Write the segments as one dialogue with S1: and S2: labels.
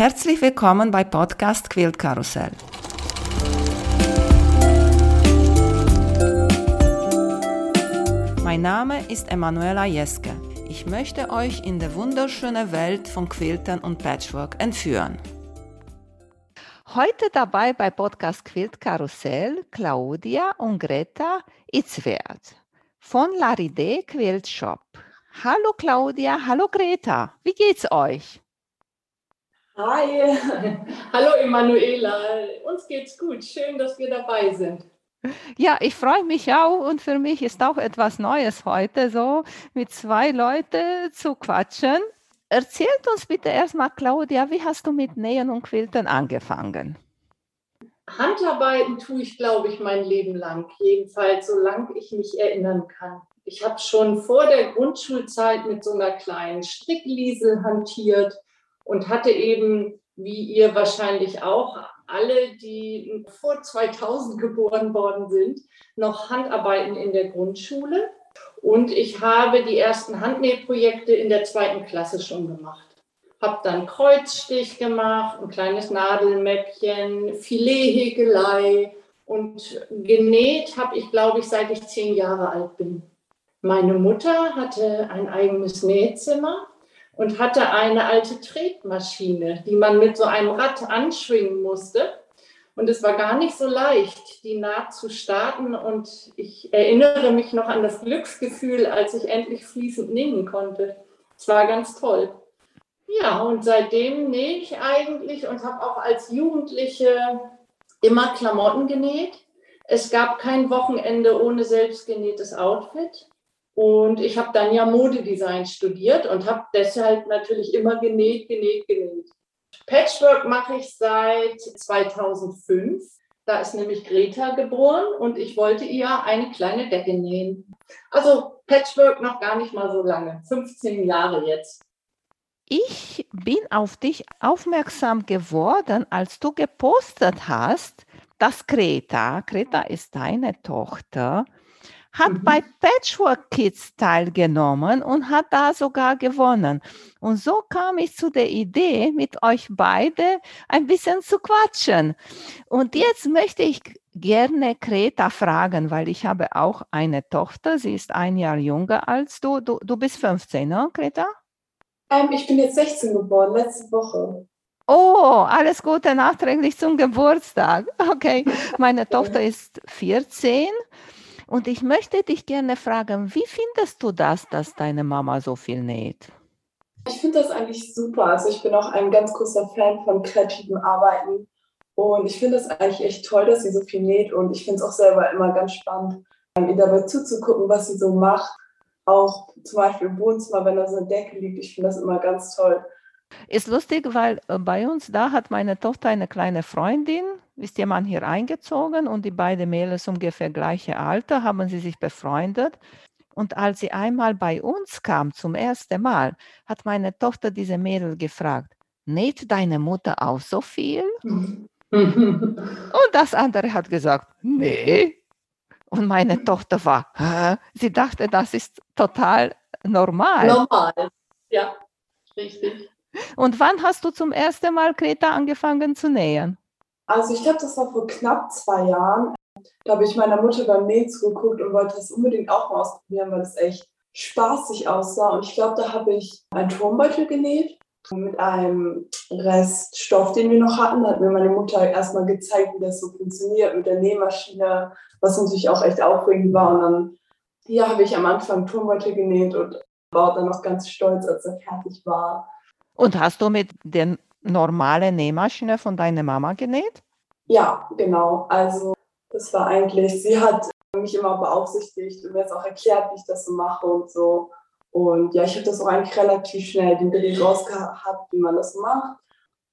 S1: Herzlich willkommen bei Podcast Quilt Karussell. Mein Name ist Emanuela Jeske. Ich möchte euch in die wunderschöne Welt von Quiltern und Patchwork entführen. Heute dabei bei Podcast Quilt Karussell Claudia und Greta Itzwert von Laride Quilt Shop. Hallo Claudia, hallo Greta, wie geht's euch?
S2: Hi, hallo Emanuela, uns geht's gut, schön, dass wir dabei sind.
S1: Ja, ich freue mich auch und für mich ist auch etwas Neues heute, so mit zwei Leuten zu quatschen. Erzählt uns bitte erstmal, Claudia, wie hast du mit Nähen und Quilten angefangen?
S2: Handarbeiten tue ich, glaube ich, mein Leben lang, jedenfalls solange ich mich erinnern kann. Ich habe schon vor der Grundschulzeit mit so einer kleinen Strickliesel hantiert und hatte eben, wie ihr wahrscheinlich auch, alle, die vor 2000 geboren worden sind, noch Handarbeiten in der Grundschule. Und ich habe die ersten Handnähprojekte in der zweiten Klasse schon gemacht. Habe dann Kreuzstich gemacht, ein kleines Nadelmäppchen, Filethäkelei und genäht habe ich, glaube ich, seit ich zehn Jahre alt bin. Meine Mutter hatte ein eigenes Nähzimmer und hatte eine alte Tretmaschine, die man mit so einem Rad anschwingen musste. Und es war gar nicht so leicht, die Naht zu starten. Und ich erinnere mich noch an das Glücksgefühl, als ich endlich fließend nähen konnte. Es war ganz toll. Ja, und seitdem nähe ich eigentlich und habe auch als Jugendliche immer Klamotten genäht. Es gab kein Wochenende ohne selbstgenähtes Outfit. Und ich habe dann ja Modedesign studiert und habe deshalb natürlich immer genäht, genäht, genäht. Patchwork mache ich seit 2005. Da ist nämlich Greta geboren und ich wollte ihr eine kleine Decke nähen. Also Patchwork noch gar nicht mal so lange, 15 Jahre jetzt.
S1: Ich bin auf dich aufmerksam geworden, als du gepostet hast, dass Greta, Greta ist deine Tochter, hat mhm. bei Patchwork Kids teilgenommen und hat da sogar gewonnen. Und so kam ich zu der Idee, mit euch beide ein bisschen zu quatschen. Und jetzt möchte ich gerne Greta fragen, weil ich habe auch eine Tochter, sie ist ein Jahr jünger als du. Du, du bist 15, ne, Greta?
S2: Ähm, ich bin jetzt 16 geboren, letzte Woche.
S1: Oh, alles Gute nachträglich zum Geburtstag. Okay, meine Tochter ist 14 und ich möchte dich gerne fragen, wie findest du das, dass deine Mama so viel näht?
S3: Ich finde das eigentlich super. Also ich bin auch ein ganz großer Fan von kreativen Arbeiten. Und ich finde es eigentlich echt toll, dass sie so viel näht. Und ich finde es auch selber immer ganz spannend, ihr dabei zuzugucken, was sie so macht. Auch zum Beispiel im Wohnzimmer, wenn da so eine Decke liegt. Ich finde das immer ganz toll.
S1: Ist lustig, weil äh, bei uns da hat meine Tochter eine kleine Freundin, ist jemand hier eingezogen und die beiden Mädels ungefähr gleiche Alter, haben sie sich befreundet. Und als sie einmal bei uns kam, zum ersten Mal, hat meine Tochter diese Mädel gefragt, näht deine Mutter auch so viel? und das andere hat gesagt, nee. Und meine Tochter war, Hä? sie dachte, das ist total normal.
S2: Normal, ja, richtig.
S1: Und wann hast du zum ersten Mal, Greta, angefangen zu nähen?
S3: Also ich glaube, das war vor knapp zwei Jahren. Da habe ich meiner Mutter beim Nähen zugeguckt und wollte das unbedingt auch mal ausprobieren, weil es echt spaßig aussah. Und ich glaube, da habe ich einen Turmbeutel genäht mit einem Rest Stoff, den wir noch hatten. Da hat mir meine Mutter erstmal gezeigt, wie das so funktioniert mit der Nähmaschine, was natürlich auch echt aufregend war. Und dann ja, habe ich am Anfang Turmbeutel genäht und war dann noch ganz stolz, als er fertig war.
S1: Und hast du mit der normalen Nähmaschine von deiner Mama genäht?
S3: Ja, genau. Also das war eigentlich, sie hat mich immer beaufsichtigt und mir jetzt auch erklärt, wie ich das so mache und so. Und ja, ich habe das auch eigentlich relativ schnell den Dreh rausgehabt, wie man das macht.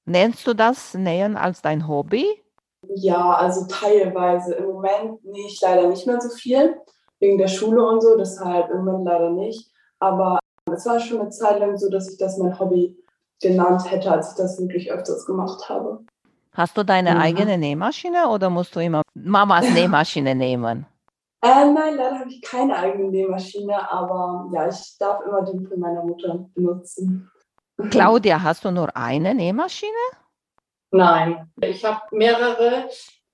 S1: Nennst du das Nähen als dein Hobby?
S3: Ja, also teilweise. Im Moment nähe ich leider nicht mehr so viel, wegen der Schule und so, deshalb im Moment leider nicht. Aber es war schon eine Zeit lang so, dass ich das mein Hobby genannt hätte, als ich das wirklich öfters gemacht habe.
S1: Hast du deine ja. eigene Nähmaschine oder musst du immer Mamas Nähmaschine nehmen?
S3: Äh, nein, leider habe ich keine eigene Nähmaschine, aber ja, ich darf immer die von meiner Mutter benutzen.
S1: Claudia, hast du nur eine Nähmaschine?
S2: Nein, ich habe mehrere.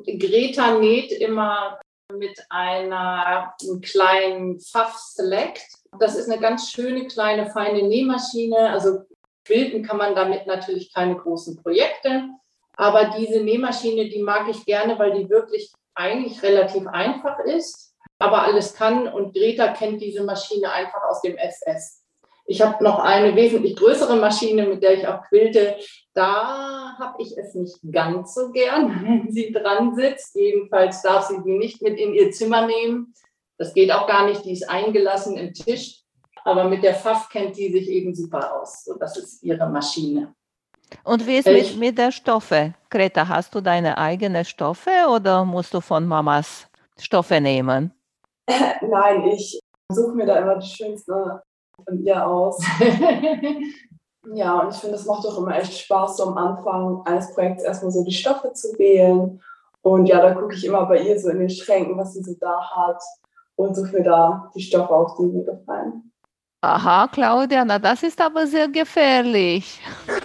S2: Greta näht immer mit einer kleinen Pfaff Select. Das ist eine ganz schöne kleine feine Nähmaschine. Also bilden kann man damit natürlich keine großen Projekte. Aber diese Nähmaschine, die mag ich gerne, weil die wirklich eigentlich relativ einfach ist, aber alles kann. Und Greta kennt diese Maschine einfach aus dem FS. Ich habe noch eine wesentlich größere Maschine, mit der ich auch quilte. Da habe ich es nicht ganz so gern, wenn sie dran sitzt. Jedenfalls darf sie die nicht mit in ihr Zimmer nehmen. Das geht auch gar nicht. Die ist eingelassen im Tisch. Aber mit der Pfaff kennt sie sich eben super aus. So, das ist ihre Maschine.
S1: Und wie ist mit, mit der Stoffe? Greta, hast du deine eigene Stoffe oder musst du von Mamas Stoffe nehmen?
S3: Nein, ich suche mir da immer die schönste von ihr aus. ja, und ich finde, es macht auch immer echt Spaß, so am Anfang eines Projekts erstmal so die Stoffe zu wählen. Und ja, da gucke ich immer bei ihr so in den Schränken, was sie so da hat und suche mir da die Stoffe auf, die mir gefallen.
S1: Aha, Claudia, na das ist aber sehr gefährlich.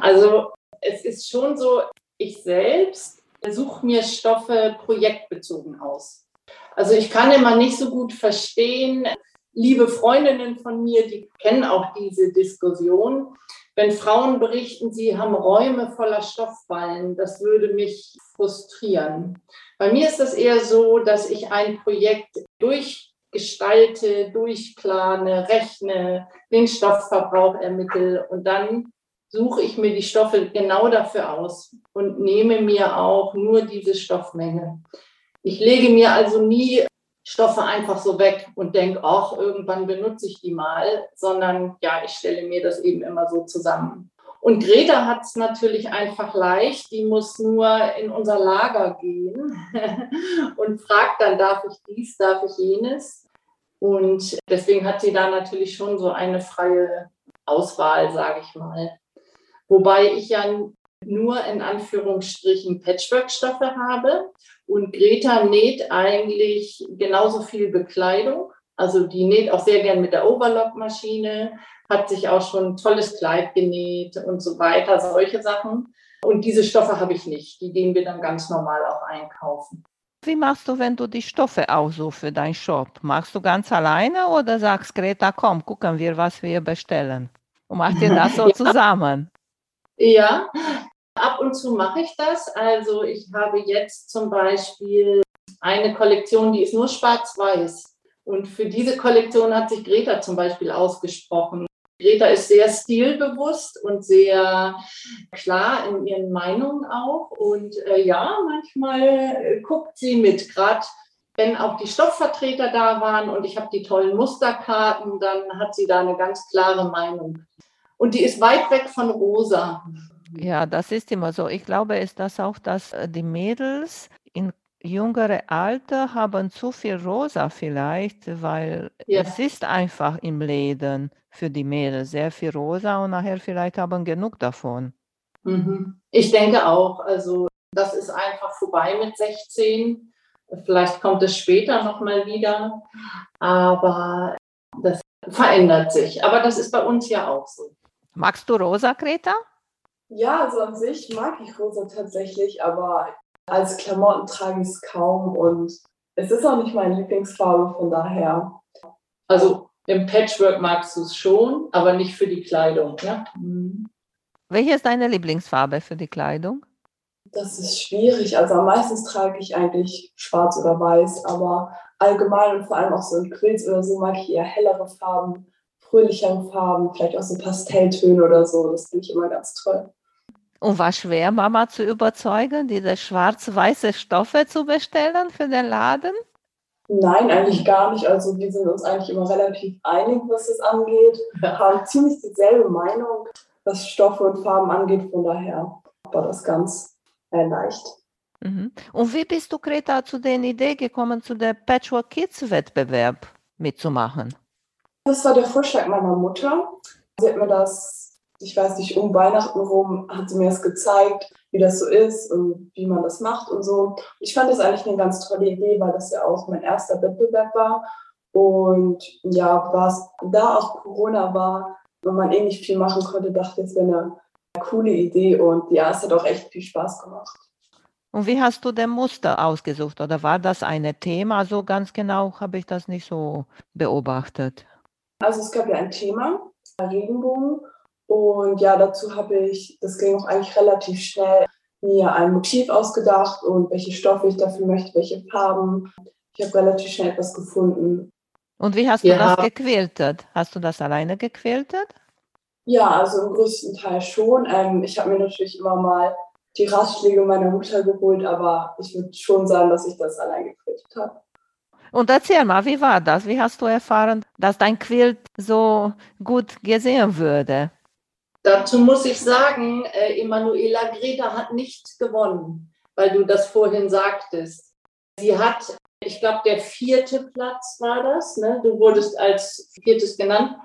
S2: Also es ist schon so, ich selbst suche mir Stoffe projektbezogen aus. Also ich kann immer nicht so gut verstehen, liebe Freundinnen von mir, die kennen auch diese Diskussion. Wenn Frauen berichten, sie haben Räume voller Stoffballen, das würde mich frustrieren. Bei mir ist das eher so, dass ich ein Projekt durchgestalte, durchplane, rechne, den Stoffverbrauch ermittle und dann suche ich mir die Stoffe genau dafür aus und nehme mir auch nur diese Stoffmenge. Ich lege mir also nie Stoffe einfach so weg und denke, ach, irgendwann benutze ich die mal, sondern ja, ich stelle mir das eben immer so zusammen. Und Greta hat es natürlich einfach leicht. Die muss nur in unser Lager gehen und fragt dann, darf ich dies, darf ich jenes. Und deswegen hat sie da natürlich schon so eine freie Auswahl, sage ich mal. Wobei ich ja nur in Anführungsstrichen Patchwork-Stoffe habe. Und Greta näht eigentlich genauso viel Bekleidung. Also die näht auch sehr gern mit der Overlock-Maschine, hat sich auch schon ein tolles Kleid genäht und so weiter, solche Sachen. Und diese Stoffe habe ich nicht. Die gehen wir dann ganz normal auch einkaufen.
S1: Wie machst du, wenn du die Stoffe aussuchst für deinen Shop? Machst du ganz alleine oder sagst Greta, komm, gucken wir, was wir bestellen? Und macht ihr das so zusammen?
S2: Ja, ab und zu mache ich das. Also ich habe jetzt zum Beispiel eine Kollektion, die ist nur schwarz-weiß. Und für diese Kollektion hat sich Greta zum Beispiel ausgesprochen. Greta ist sehr stilbewusst und sehr klar in ihren Meinungen auch. Und äh, ja, manchmal äh, guckt sie mit. Gerade wenn auch die Stoffvertreter da waren und ich habe die tollen Musterkarten, dann hat sie da eine ganz klare Meinung. Und die ist weit weg von rosa.
S1: Ja, das ist immer so. Ich glaube, ist das auch, dass äh, die Mädels in jüngere Alter haben zu viel rosa vielleicht, weil ja. es ist einfach im Läden für die Mädels sehr viel rosa und nachher vielleicht haben genug davon.
S2: Mhm. Ich denke auch, also das ist einfach vorbei mit 16. Vielleicht kommt es später nochmal wieder, aber das verändert sich. Aber das ist bei uns ja auch so.
S1: Magst du rosa, Greta?
S3: Ja, also an sich mag ich rosa tatsächlich, aber als Klamotten trage ich es kaum und es ist auch nicht meine Lieblingsfarbe, von daher.
S2: Also im Patchwork magst du es schon, aber nicht für die Kleidung. Ne?
S1: Mhm. Welche ist deine Lieblingsfarbe für die Kleidung?
S3: Das ist schwierig. Also am meisten trage ich eigentlich schwarz oder weiß, aber allgemein und vor allem auch so in Quills oder so mag ich eher hellere Farben fröhlicheren Farben, vielleicht auch so Pastelltöne oder so. Das finde ich immer ganz toll.
S1: Und war schwer, Mama zu überzeugen, diese schwarz-weiße Stoffe zu bestellen für den Laden?
S3: Nein, eigentlich gar nicht. Also wir sind uns eigentlich immer relativ einig, was es angeht. Wir haben ziemlich dieselbe Meinung, was Stoffe und Farben angeht. Von daher war das ganz äh, leicht.
S1: Mhm. Und wie bist du, Greta, zu der Idee gekommen, zu der Patchwork Kids Wettbewerb mitzumachen?
S3: Das war der Vorschlag meiner Mutter. Sie hat mir das, ich weiß nicht, um Weihnachten rum, hat sie mir das gezeigt, wie das so ist und wie man das macht und so. Ich fand das eigentlich eine ganz tolle Idee, weil das ja auch mein erster Wettbewerb war. Und ja, was da auch Corona war, wenn man eh nicht viel machen konnte, dachte ich, es wäre eine coole Idee und ja, es hat auch echt viel Spaß gemacht.
S1: Und wie hast du den Muster ausgesucht? Oder war das ein Thema? So ganz genau habe ich das nicht so beobachtet.
S3: Also es gab ja ein Thema, Regenbogen. Und ja, dazu habe ich, das ging auch eigentlich relativ schnell, mir ein Motiv ausgedacht und welche Stoffe ich dafür möchte, welche Farben. Ich habe relativ schnell etwas gefunden.
S1: Und wie hast du ja. das gequiltet? Hast du das alleine gequiltet?
S3: Ja, also im größten Teil schon. Ähm, ich habe mir natürlich immer mal die Ratschläge meiner Mutter geholt, aber ich würde schon sagen, dass ich das allein gequiltet habe.
S1: Und erzähl mal, wie war das? Wie hast du erfahren, dass dein Quilt so gut gesehen würde?
S2: Dazu muss ich sagen, äh, Emanuela Greta hat nicht gewonnen, weil du das vorhin sagtest. Sie hat, ich glaube, der vierte Platz war das. Ne? Du wurdest als viertes genannt.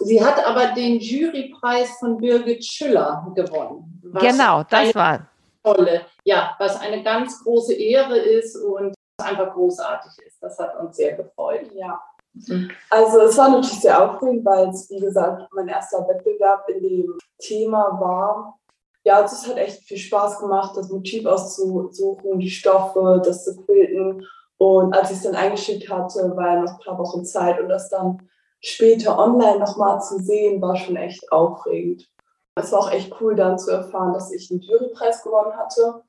S2: Sie hat aber den Jurypreis von Birgit Schüller gewonnen.
S1: Genau, das war.
S2: Tolle, ja, was eine ganz große Ehre ist und einfach großartig ist. Das hat uns sehr gefreut.
S3: Ja. Also es war natürlich sehr aufregend, weil es, wie gesagt, mein erster Wettbewerb in dem Thema war. Ja, also es hat echt viel Spaß gemacht, das Motiv auszusuchen, die Stoffe, das zu quilten. Und als ich es dann eingeschickt hatte, war ja noch ein paar Wochen Zeit und das dann später online nochmal zu sehen, war schon echt aufregend. Es war auch echt cool dann zu erfahren, dass ich einen Jurypreis gewonnen hatte.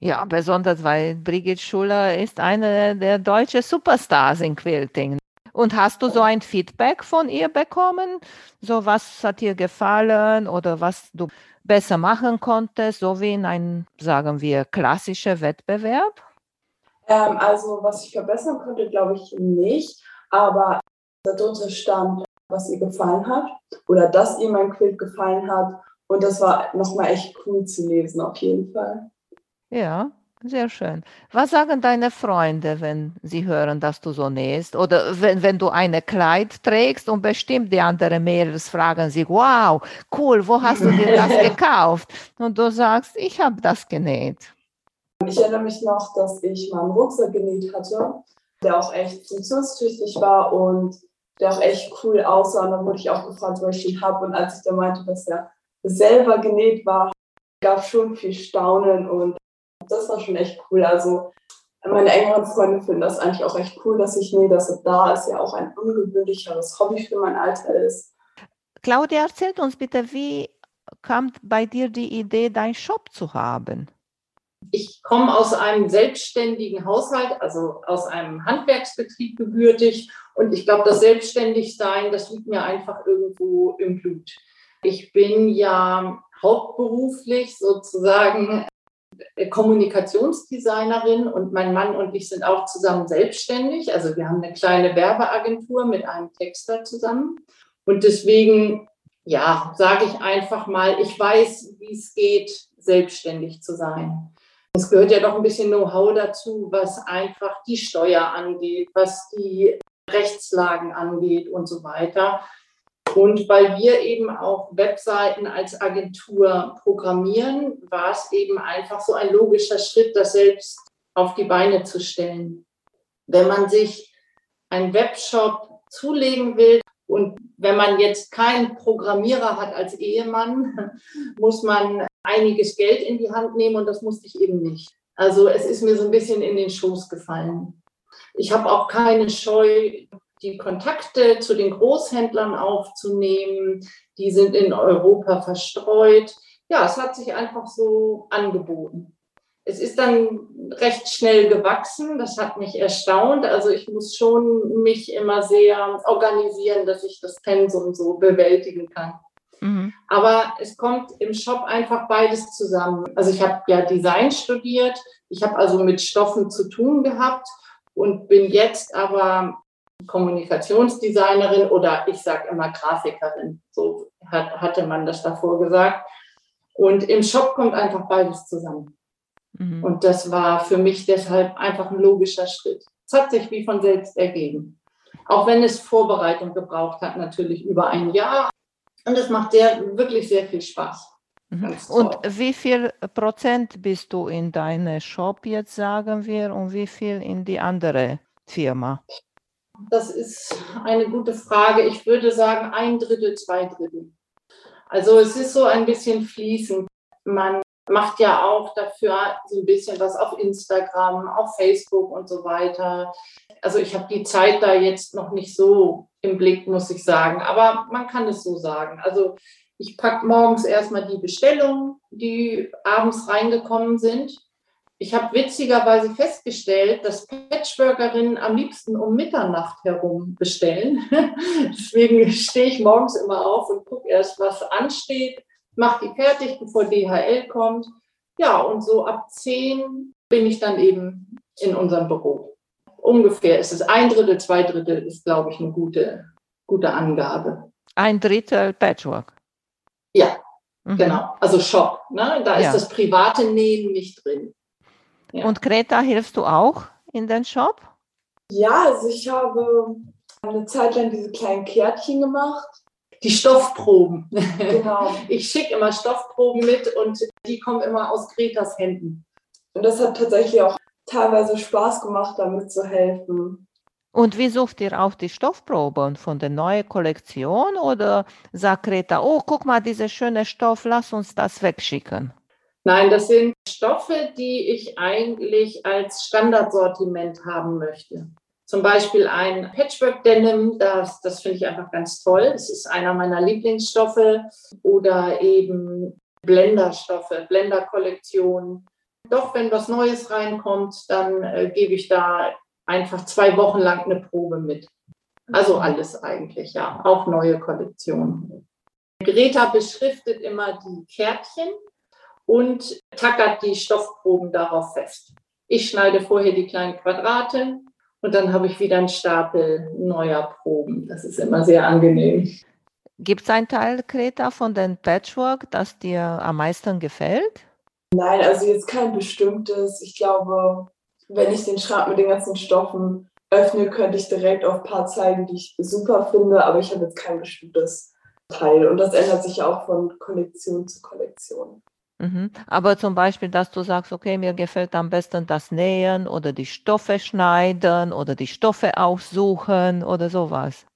S1: Ja, besonders weil Brigitte Schuller ist eine der deutschen Superstars in Quilting. Und hast du so ein Feedback von ihr bekommen? So was hat dir gefallen oder was du besser machen konntest, so wie in einem, sagen wir, klassischen Wettbewerb?
S3: Ähm, also was ich verbessern konnte, glaube ich nicht. Aber darunter stand, was ihr gefallen hat oder dass ihr mein Quilt gefallen hat. Und das war nochmal echt cool zu lesen, auf jeden Fall.
S1: Ja, sehr schön. Was sagen deine Freunde, wenn sie hören, dass du so nähst? Oder wenn, wenn du eine Kleid trägst und bestimmt die anderen Mädels fragen sich, wow, cool, wo hast du dir das gekauft? Und du sagst, ich habe das genäht.
S3: Ich erinnere mich noch, dass ich meinen Rucksack genäht hatte, der auch echt funktionstüchtig war und der auch echt cool aussah. Und dann wurde ich auch gefragt, wo ich ihn habe. Und als ich dann meinte, dass er selber genäht war, gab es schon viel Staunen und das war schon echt cool. Also meine engeren Freunde finden das eigentlich auch echt cool, dass ich nähe, dass es da ist, ja auch ein ungewöhnlicheres Hobby für mein Alter ist.
S1: Claudia, erzählt uns bitte, wie kam bei dir die Idee, deinen Shop zu haben?
S2: Ich komme aus einem selbstständigen Haushalt, also aus einem Handwerksbetrieb gebürtig. Und ich glaube, das Selbstständigsein, das liegt mir einfach irgendwo im Blut. Ich bin ja hauptberuflich sozusagen Kommunikationsdesignerin und mein Mann und ich sind auch zusammen selbstständig. Also wir haben eine kleine Werbeagentur mit einem Texter zusammen. Und deswegen, ja, sage ich einfach mal, ich weiß, wie es geht, selbstständig zu sein. Es gehört ja doch ein bisschen Know-how dazu, was einfach die Steuer angeht, was die Rechtslagen angeht und so weiter. Und weil wir eben auch Webseiten als Agentur programmieren, war es eben einfach so ein logischer Schritt, das selbst auf die Beine zu stellen. Wenn man sich einen Webshop zulegen will und wenn man jetzt keinen Programmierer hat als Ehemann, muss man einiges Geld in die Hand nehmen und das musste ich eben nicht. Also es ist mir so ein bisschen in den Schoß gefallen. Ich habe auch keine Scheu, die Kontakte zu den Großhändlern aufzunehmen. Die sind in Europa verstreut. Ja, es hat sich einfach so angeboten. Es ist dann recht schnell gewachsen. Das hat mich erstaunt. Also ich muss schon mich immer sehr organisieren, dass ich das Pensum so bewältigen kann. Mhm. Aber es kommt im Shop einfach beides zusammen. Also ich habe ja Design studiert. Ich habe also mit Stoffen zu tun gehabt und bin jetzt aber Kommunikationsdesignerin oder ich sage immer Grafikerin. So hat, hatte man das davor gesagt. Und im Shop kommt einfach beides zusammen. Mhm. Und das war für mich deshalb einfach ein logischer Schritt. Es hat sich wie von selbst ergeben. Auch wenn es Vorbereitung gebraucht hat, natürlich über ein Jahr. Und es macht sehr, wirklich sehr viel Spaß.
S1: Mhm. Und wie viel Prozent bist du in deinem Shop jetzt, sagen wir, und wie viel in die andere Firma?
S2: Das ist eine gute Frage. Ich würde sagen, ein Drittel, zwei Drittel. Also es ist so ein bisschen fließend. Man macht ja auch dafür so ein bisschen was auf Instagram, auf Facebook und so weiter. Also ich habe die Zeit da jetzt noch nicht so im Blick, muss ich sagen. Aber man kann es so sagen. Also ich packe morgens erstmal die Bestellungen, die abends reingekommen sind. Ich habe witzigerweise festgestellt, dass Patchworkerinnen am liebsten um Mitternacht herum bestellen. Deswegen stehe ich morgens immer auf und gucke erst, was ansteht, mache die fertig, bevor DHL kommt. Ja, und so ab 10 bin ich dann eben in unserem Büro. Ungefähr ist es ein Drittel, zwei Drittel ist, glaube ich, eine gute, gute Angabe.
S1: Ein Drittel Patchwork.
S2: Ja, mhm. genau. Also Shop. Ne? Da ja. ist das private Nähen nicht drin.
S1: Ja. Und Greta, hilfst du auch in den Shop?
S3: Ja, also ich habe eine Zeit lang diese kleinen Kärtchen gemacht.
S2: Die Stoffproben. Genau. Ich schicke immer Stoffproben mit und die kommen immer aus Gretas Händen.
S3: Und das hat tatsächlich auch teilweise Spaß gemacht, damit zu helfen.
S1: Und wie sucht ihr auch die Stoffproben von der neuen Kollektion oder sagt Greta, oh, guck mal, dieser schöne Stoff, lass uns das wegschicken?
S2: Nein, das sind Stoffe, die ich eigentlich als Standardsortiment haben möchte. Zum Beispiel ein Patchwork Denim, das, das finde ich einfach ganz toll. Es ist einer meiner Lieblingsstoffe. Oder eben Blenderstoffe, Blender-Kollektionen. Doch, wenn was Neues reinkommt, dann äh, gebe ich da einfach zwei Wochen lang eine Probe mit. Also alles eigentlich, ja, auch neue Kollektionen. Greta beschriftet immer die Kärtchen und tackert die Stoffproben darauf fest. Ich schneide vorher die kleinen Quadrate und dann habe ich wieder einen Stapel neuer Proben. Das ist immer sehr angenehm.
S1: Gibt es einen Teil, Greta, von den Patchwork, das dir am meisten gefällt?
S3: Nein, also jetzt kein bestimmtes. Ich glaube, wenn ich den Schrank mit den ganzen Stoffen öffne, könnte ich direkt auf ein paar zeigen, die ich super finde, aber ich habe jetzt kein bestimmtes Teil. Und das ändert sich ja auch von Kollektion zu Kollektion.
S1: Mhm. Aber zum Beispiel, dass du sagst, okay, mir gefällt am besten das Nähen oder die Stoffe schneiden oder die Stoffe aussuchen oder sowas.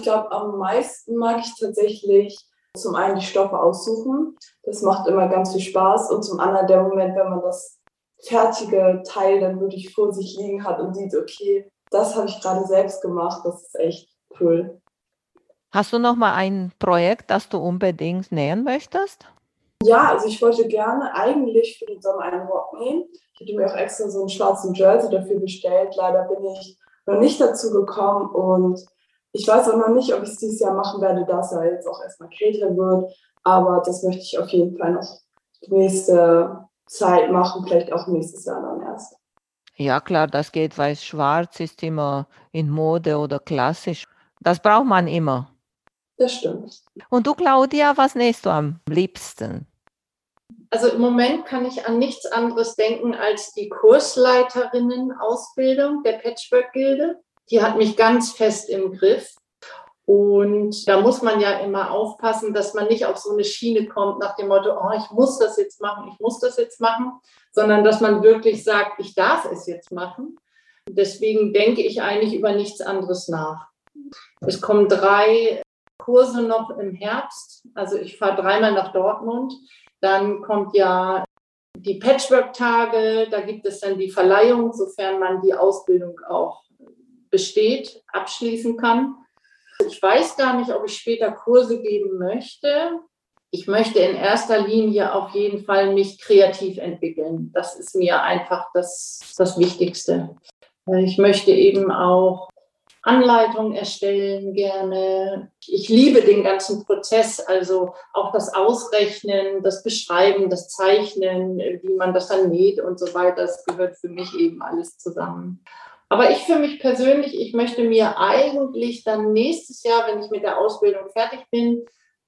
S3: Ich glaube, am meisten mag ich tatsächlich zum einen die Stoffe aussuchen. Das macht immer ganz viel Spaß. Und zum anderen der Moment, wenn man das fertige Teil dann wirklich vor sich liegen hat und sieht, okay, das habe ich gerade selbst gemacht. Das ist echt cool.
S1: Hast du noch mal ein Projekt, das du unbedingt nähen möchtest?
S3: Ja, also ich wollte gerne eigentlich für den Sommer einen Rock nähen. Ich hätte mir auch extra so einen schwarzen Jersey dafür bestellt. Leider bin ich noch nicht dazu gekommen und ich weiß auch noch nicht, ob ich es dieses Jahr machen werde, da es ja jetzt auch erstmal kälter wird. Aber das möchte ich auf jeden Fall noch die nächste Zeit machen, vielleicht auch nächstes Jahr dann erst.
S1: Ja, klar, das geht, weil schwarz ist immer in Mode oder klassisch. Das braucht man immer.
S3: Das stimmt.
S1: Und du, Claudia, was nähst du am liebsten?
S2: Also im Moment kann ich an nichts anderes denken als die Kursleiterinnen-Ausbildung der Patchwork-Gilde. Die hat mich ganz fest im Griff. Und da muss man ja immer aufpassen, dass man nicht auf so eine Schiene kommt nach dem Motto, oh, ich muss das jetzt machen, ich muss das jetzt machen, sondern dass man wirklich sagt, ich darf es jetzt machen. Deswegen denke ich eigentlich über nichts anderes nach. Es kommen drei Kurse noch im Herbst. Also ich fahre dreimal nach Dortmund. Dann kommt ja die Patchwork-Tage. Da gibt es dann die Verleihung, sofern man die Ausbildung auch besteht, abschließen kann. Ich weiß gar nicht, ob ich später Kurse geben möchte. Ich möchte in erster Linie auf jeden Fall mich kreativ entwickeln. Das ist mir einfach das, das Wichtigste. Ich möchte eben auch Anleitungen erstellen gerne. Ich liebe den ganzen Prozess, also auch das Ausrechnen, das Beschreiben, das Zeichnen, wie man das dann näht und so weiter. Das gehört für mich eben alles zusammen. Aber ich für mich persönlich, ich möchte mir eigentlich dann nächstes Jahr, wenn ich mit der Ausbildung fertig bin,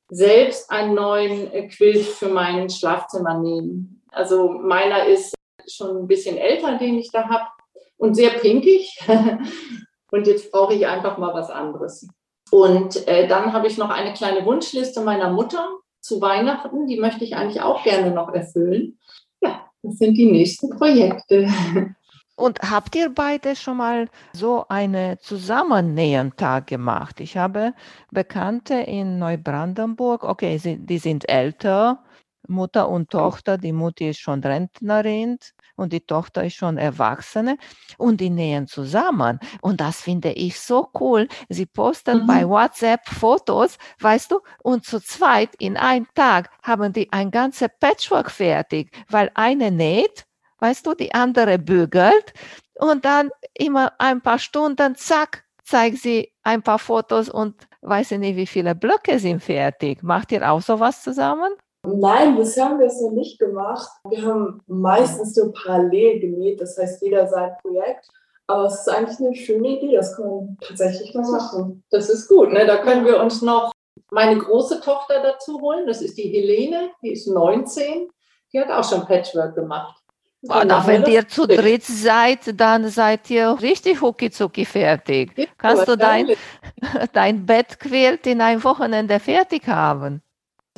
S2: selbst einen neuen Quilt für mein Schlafzimmer nähen. Also meiner ist schon ein bisschen älter, den ich da habe und sehr pinkig. Und jetzt brauche ich einfach mal was anderes. Und äh, dann habe ich noch eine kleine Wunschliste meiner Mutter zu Weihnachten. Die möchte ich eigentlich auch gerne noch erfüllen. Ja, das sind die nächsten Projekte.
S1: Und habt ihr beide schon mal so einen Zusammennähen-Tag gemacht? Ich habe Bekannte in Neubrandenburg, okay, sie, die sind älter, Mutter und Tochter. Die Mutter ist schon Rentnerin und die Tochter ist schon Erwachsene und die nähen zusammen. Und das finde ich so cool. Sie posten mhm. bei WhatsApp Fotos, weißt du, und zu zweit in einem Tag haben die ein ganzes Patchwork fertig, weil eine näht weißt du, die andere bügelt und dann immer ein paar Stunden, zack, zeigt sie ein paar Fotos und weiß ich nicht, wie viele Blöcke sind fertig. Macht ihr auch sowas zusammen?
S3: Nein, bisher haben wir es noch nicht gemacht. Wir haben meistens nur parallel genäht, das heißt jeder sein Projekt. Aber es ist eigentlich eine schöne Idee, das kann man tatsächlich mal machen.
S2: Das ist gut, ne? da können wir uns noch meine große Tochter dazu holen. Das ist die Helene, die ist 19. Die hat auch schon Patchwork gemacht.
S1: Und auch wenn ihr zu dritt seid, dann seid ihr richtig hucki fertig. Ja, Kannst du dein, dein Bettquilt in ein Wochenende fertig haben?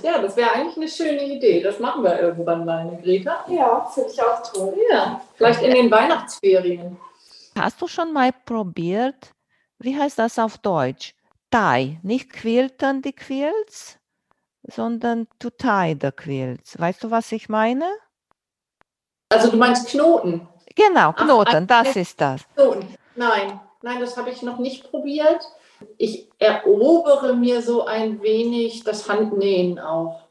S2: Ja, das wäre eigentlich eine schöne Idee. Das machen wir irgendwann mal, Greta.
S3: Ja, finde ich auch toll.
S2: Ja, vielleicht in den Weihnachtsferien.
S1: Hast du schon mal probiert, wie heißt das auf Deutsch? Tie, nicht quilten die Quilts, sondern to tie the Quilts. Weißt du, was ich meine?
S2: Also du meinst Knoten?
S1: Genau, Knoten, Ach, das ist das.
S2: Knoten. Nein, nein, das habe ich noch nicht probiert. Ich erobere mir so ein wenig das Handnähen auch.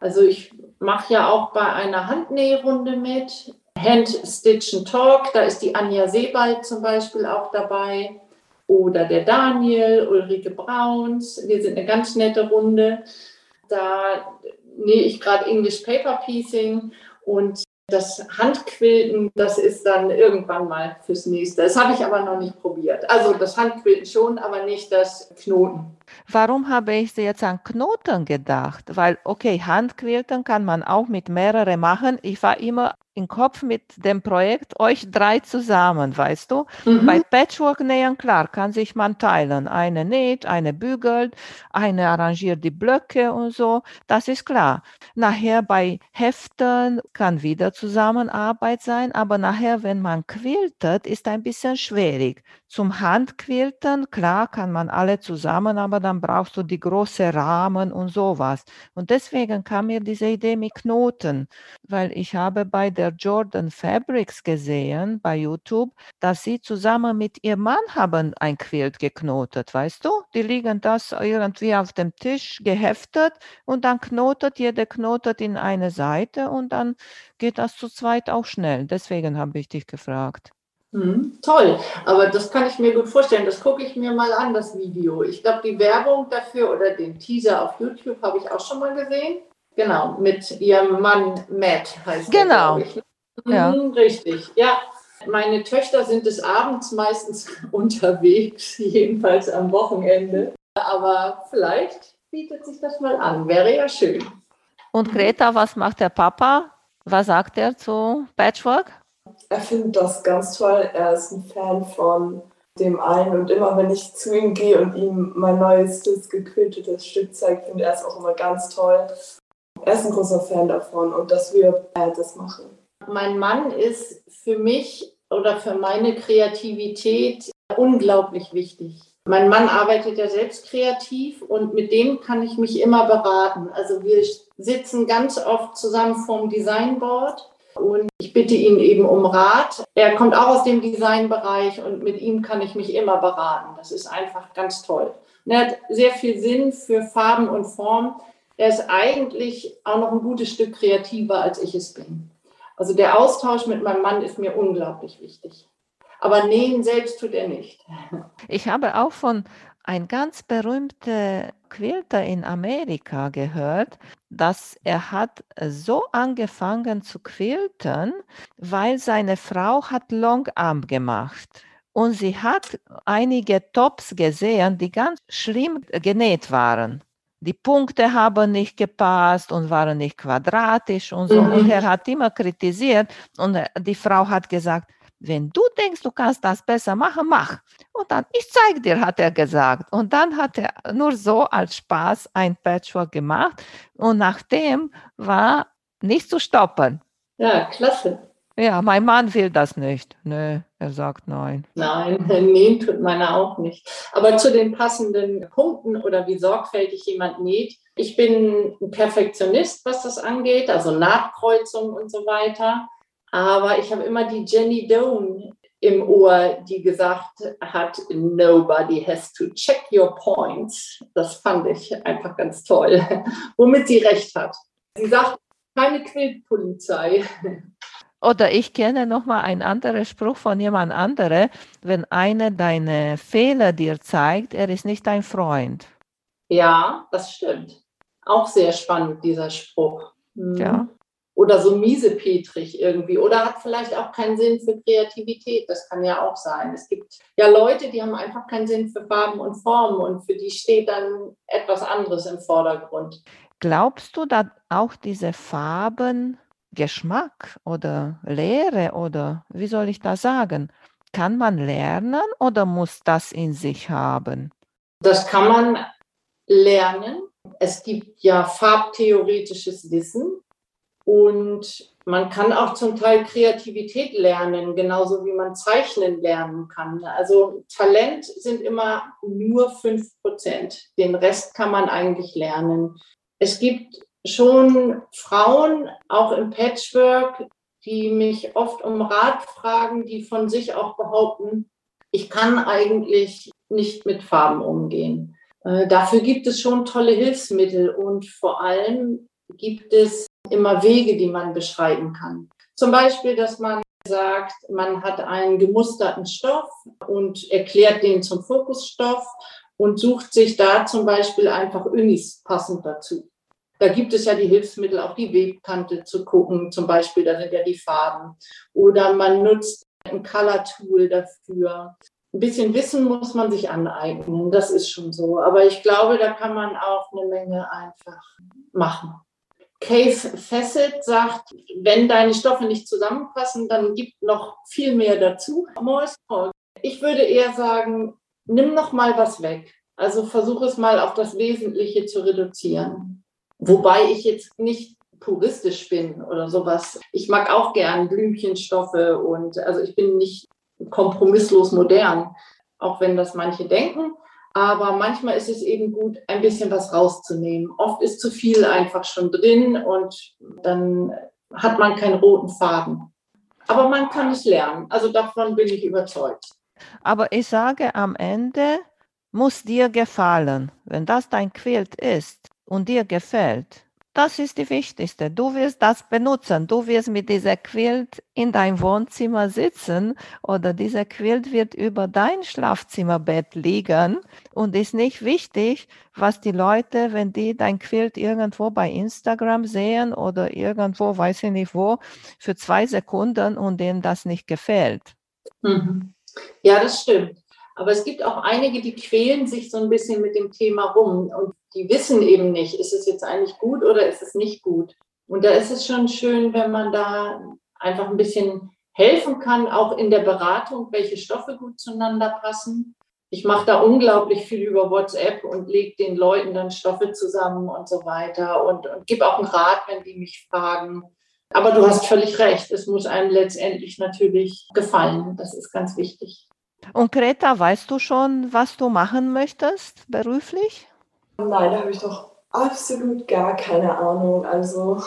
S2: Also ich mache ja auch bei einer Handnährunde mit. Hand Stitch and Talk, da ist die Anja Sebald zum Beispiel auch dabei. Oder der Daniel, Ulrike Brauns. Wir sind eine ganz nette Runde. Da nähe ich gerade English Paper Piecing und das Handquilten, das ist dann irgendwann mal fürs nächste. Das habe ich aber noch nicht probiert. Also das Handquilten schon, aber nicht das Knoten.
S1: Warum habe ich jetzt an Knoten gedacht? Weil, okay, Handquilten kann man auch mit mehreren machen. Ich war immer im Kopf mit dem Projekt euch drei zusammen, weißt du? Mhm. Bei Patchwork-Nähen, klar, kann sich man teilen. Eine näht, eine bügelt, eine arrangiert die Blöcke und so. Das ist klar. Nachher bei Heften kann wieder Zusammenarbeit sein, aber nachher, wenn man quiltet, ist ein bisschen schwierig. Zum Handquilten, klar, kann man alle zusammen, aber dann brauchst du die großen Rahmen und sowas. Und deswegen kam mir diese Idee mit Knoten, weil ich habe bei der Jordan Fabrics gesehen bei YouTube, dass sie zusammen mit ihrem Mann haben ein Quilt geknotet, weißt du? Die liegen das irgendwie auf dem Tisch geheftet und dann knotet, jeder knotet in eine Seite und dann geht das zu zweit auch schnell. Deswegen habe ich dich gefragt.
S2: Hm, toll, aber das kann ich mir gut vorstellen. Das gucke ich mir mal an, das Video. Ich glaube, die Werbung dafür oder den Teaser auf YouTube habe ich auch schon mal gesehen. Genau, mit ihrem Mann Matt heißt
S1: Genau.
S2: Der, ich. Ja. Mhm, richtig, ja. Meine Töchter sind des Abends meistens unterwegs, jedenfalls am Wochenende. Aber vielleicht bietet sich das mal an. Wäre ja schön.
S1: Und Greta, was macht der Papa? Was sagt er zu Patchwork?
S3: Er findet das ganz toll. Er ist ein Fan von dem einen und immer wenn ich zu ihm gehe und ihm mein neuestes gequiltetes Stück zeige, findet er es auch immer ganz toll. Er ist ein großer Fan davon und dass wir das machen.
S2: Mein Mann ist für mich oder für meine Kreativität unglaublich wichtig. Mein Mann arbeitet ja selbst kreativ und mit dem kann ich mich immer beraten. Also wir sitzen ganz oft zusammen vorm Designboard und ich bitte ihn eben um Rat. Er kommt auch aus dem Designbereich und mit ihm kann ich mich immer beraten. Das ist einfach ganz toll. Und er hat sehr viel Sinn für Farben und Form. Er ist eigentlich auch noch ein gutes Stück kreativer, als ich es bin. Also der Austausch mit meinem Mann ist mir unglaublich wichtig. Aber nähen selbst tut er nicht.
S1: Ich habe auch von ein ganz berühmter Quilter in Amerika gehört, dass er hat so angefangen zu quilten, weil seine Frau hat Longarm gemacht. Und sie hat einige Tops gesehen, die ganz schlimm genäht waren. Die Punkte haben nicht gepasst und waren nicht quadratisch und so. Mhm. Und er hat immer kritisiert und die Frau hat gesagt, wenn du denkst, du kannst das besser machen, mach. Und dann, ich zeige dir, hat er gesagt. Und dann hat er nur so als Spaß ein Patchwork gemacht. Und nachdem war nicht zu stoppen.
S2: Ja, klasse.
S1: Ja, mein Mann will das nicht. Nö, Er sagt nein.
S2: Nein, nähen tut meiner auch nicht. Aber zu den passenden Punkten oder wie sorgfältig jemand näht. Ich bin ein Perfektionist, was das angeht, also Nahtkreuzung und so weiter. Aber ich habe immer die Jenny Doan im Ohr, die gesagt hat, nobody has to check your points. Das fand ich einfach ganz toll, womit sie recht hat. Sie sagt, keine Quiltpolizei.
S1: Oder ich kenne noch mal einen anderen Spruch von jemand anderem, wenn einer deine Fehler dir zeigt, er ist nicht dein Freund.
S2: Ja, das stimmt. Auch sehr spannend, dieser Spruch.
S1: Mhm. Ja
S2: oder so miesepetrig irgendwie oder hat vielleicht auch keinen Sinn für Kreativität. Das kann ja auch sein. Es gibt ja Leute, die haben einfach keinen Sinn für Farben und Formen und für die steht dann etwas anderes im Vordergrund.
S1: Glaubst du, dass auch diese Farben Geschmack oder Lehre oder wie soll ich das sagen, kann man lernen oder muss das in sich haben?
S2: Das kann man lernen. Es gibt ja farbtheoretisches Wissen, und man kann auch zum Teil Kreativität lernen, genauso wie man Zeichnen lernen kann. Also Talent sind immer nur 5 Prozent. Den Rest kann man eigentlich lernen. Es gibt schon Frauen, auch im Patchwork, die mich oft um Rat fragen, die von sich auch behaupten, ich kann eigentlich nicht mit Farben umgehen. Äh, dafür gibt es schon tolle Hilfsmittel und vor allem gibt es immer Wege, die man beschreiben kann. Zum Beispiel, dass man sagt, man hat einen gemusterten Stoff und erklärt den zum Fokusstoff und sucht sich da zum Beispiel einfach Unis passend dazu. Da gibt es ja die Hilfsmittel, auch die Webkante zu gucken, zum Beispiel, da sind ja die Farben. Oder man nutzt ein Color Tool dafür. Ein bisschen Wissen muss man sich aneignen, das ist schon so. Aber ich glaube, da kann man auch eine Menge einfach machen. Cave Facet sagt, wenn deine Stoffe nicht zusammenpassen, dann gibt noch viel mehr dazu. Ich würde eher sagen, nimm noch mal was weg. Also versuche es mal auf das Wesentliche zu reduzieren. Wobei ich jetzt nicht puristisch bin oder sowas. Ich mag auch gern Blümchenstoffe und also ich bin nicht kompromisslos modern, auch wenn das manche denken. Aber manchmal ist es eben gut, ein bisschen was rauszunehmen. Oft ist zu viel einfach schon drin und dann hat man keinen roten Faden. Aber man kann es lernen. Also davon bin ich überzeugt.
S1: Aber ich sage, am Ende muss dir gefallen. Wenn das dein Quilt ist und dir gefällt, das ist die wichtigste. Du wirst das benutzen. Du wirst mit dieser Quilt in deinem Wohnzimmer sitzen oder dieser Quilt wird über dein Schlafzimmerbett liegen und ist nicht wichtig, was die Leute, wenn die dein Quilt irgendwo bei Instagram sehen oder irgendwo, weiß ich nicht wo, für zwei Sekunden und denen das nicht gefällt.
S2: Mhm. Ja, das stimmt. Aber es gibt auch einige, die quälen sich so ein bisschen mit dem Thema rum und die wissen eben nicht, ist es jetzt eigentlich gut oder ist es nicht gut. Und da ist es schon schön, wenn man da einfach ein bisschen helfen kann, auch in der Beratung, welche Stoffe gut zueinander passen. Ich mache da unglaublich viel über WhatsApp und lege den Leuten dann Stoffe zusammen und so weiter und, und gebe auch einen Rat, wenn die mich fragen. Aber du hast völlig recht, es muss einem letztendlich natürlich gefallen. Das ist ganz wichtig.
S1: Und Greta, weißt du schon, was du machen möchtest beruflich?
S3: Nein, da habe ich doch absolut gar keine Ahnung. Also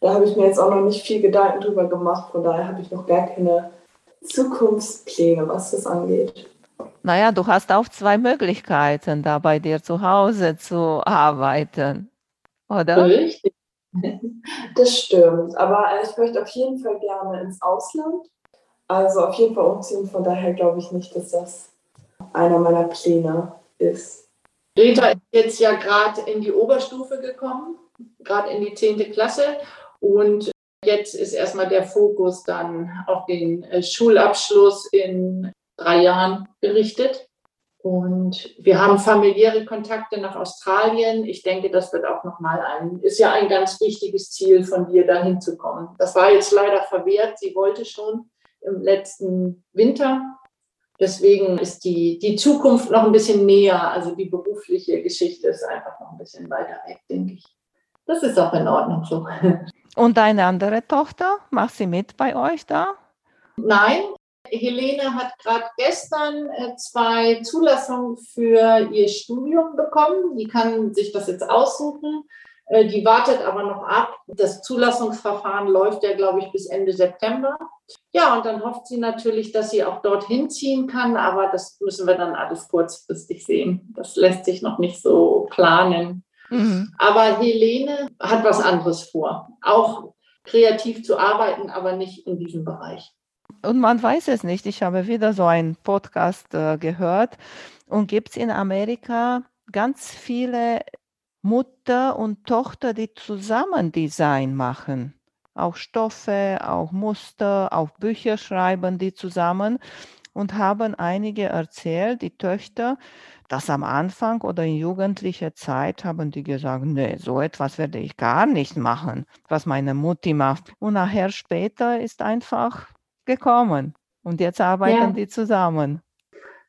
S3: da habe ich mir jetzt auch noch nicht viel Gedanken drüber gemacht. Von daher habe ich noch gar keine Zukunftspläne, was das angeht.
S1: Naja, du hast auch zwei Möglichkeiten, da bei dir zu Hause zu arbeiten, oder?
S2: Richtig.
S3: Das stimmt. Aber ich möchte auf jeden Fall gerne ins Ausland. Also auf jeden Fall umziehen. Von daher glaube ich nicht, dass das einer meiner Pläne ist.
S2: Rita ist jetzt ja gerade in die Oberstufe gekommen, gerade in die 10. Klasse. Und jetzt ist erstmal der Fokus dann auf den äh, Schulabschluss in drei Jahren gerichtet. Und wir haben familiäre Kontakte nach Australien. Ich denke, das wird auch nochmal ein, ist ja ein ganz wichtiges Ziel von dir, dahin zu kommen. Das war jetzt leider verwehrt. Sie wollte schon im letzten Winter Deswegen ist die, die Zukunft noch ein bisschen näher. Also die berufliche Geschichte ist einfach noch ein bisschen weiter weg, denke ich. Das ist auch in Ordnung so.
S1: Und deine andere Tochter, macht sie mit bei euch da?
S2: Nein, Helene hat gerade gestern äh, zwei Zulassungen für ihr Studium bekommen. Die kann sich das jetzt aussuchen. Äh, die wartet aber noch ab. Das Zulassungsverfahren läuft ja, glaube ich, bis Ende September. Ja, und dann hofft sie natürlich, dass sie auch dorthin ziehen kann, aber das müssen wir dann alles kurzfristig sehen. Das lässt sich noch nicht so planen. Mhm. Aber Helene hat was anderes vor. Auch kreativ zu arbeiten, aber nicht in diesem Bereich.
S1: Und man weiß es nicht. Ich habe wieder so einen Podcast äh, gehört und gibt es in Amerika ganz viele Mutter und Tochter, die zusammen Design machen. Auch Stoffe, auch Muster, auch Bücher schreiben die zusammen und haben einige erzählt, die Töchter, dass am Anfang oder in jugendlicher Zeit haben die gesagt, nee, so etwas werde ich gar nicht machen, was meine Mutti macht. Und nachher später ist einfach gekommen und jetzt arbeiten ja. die zusammen.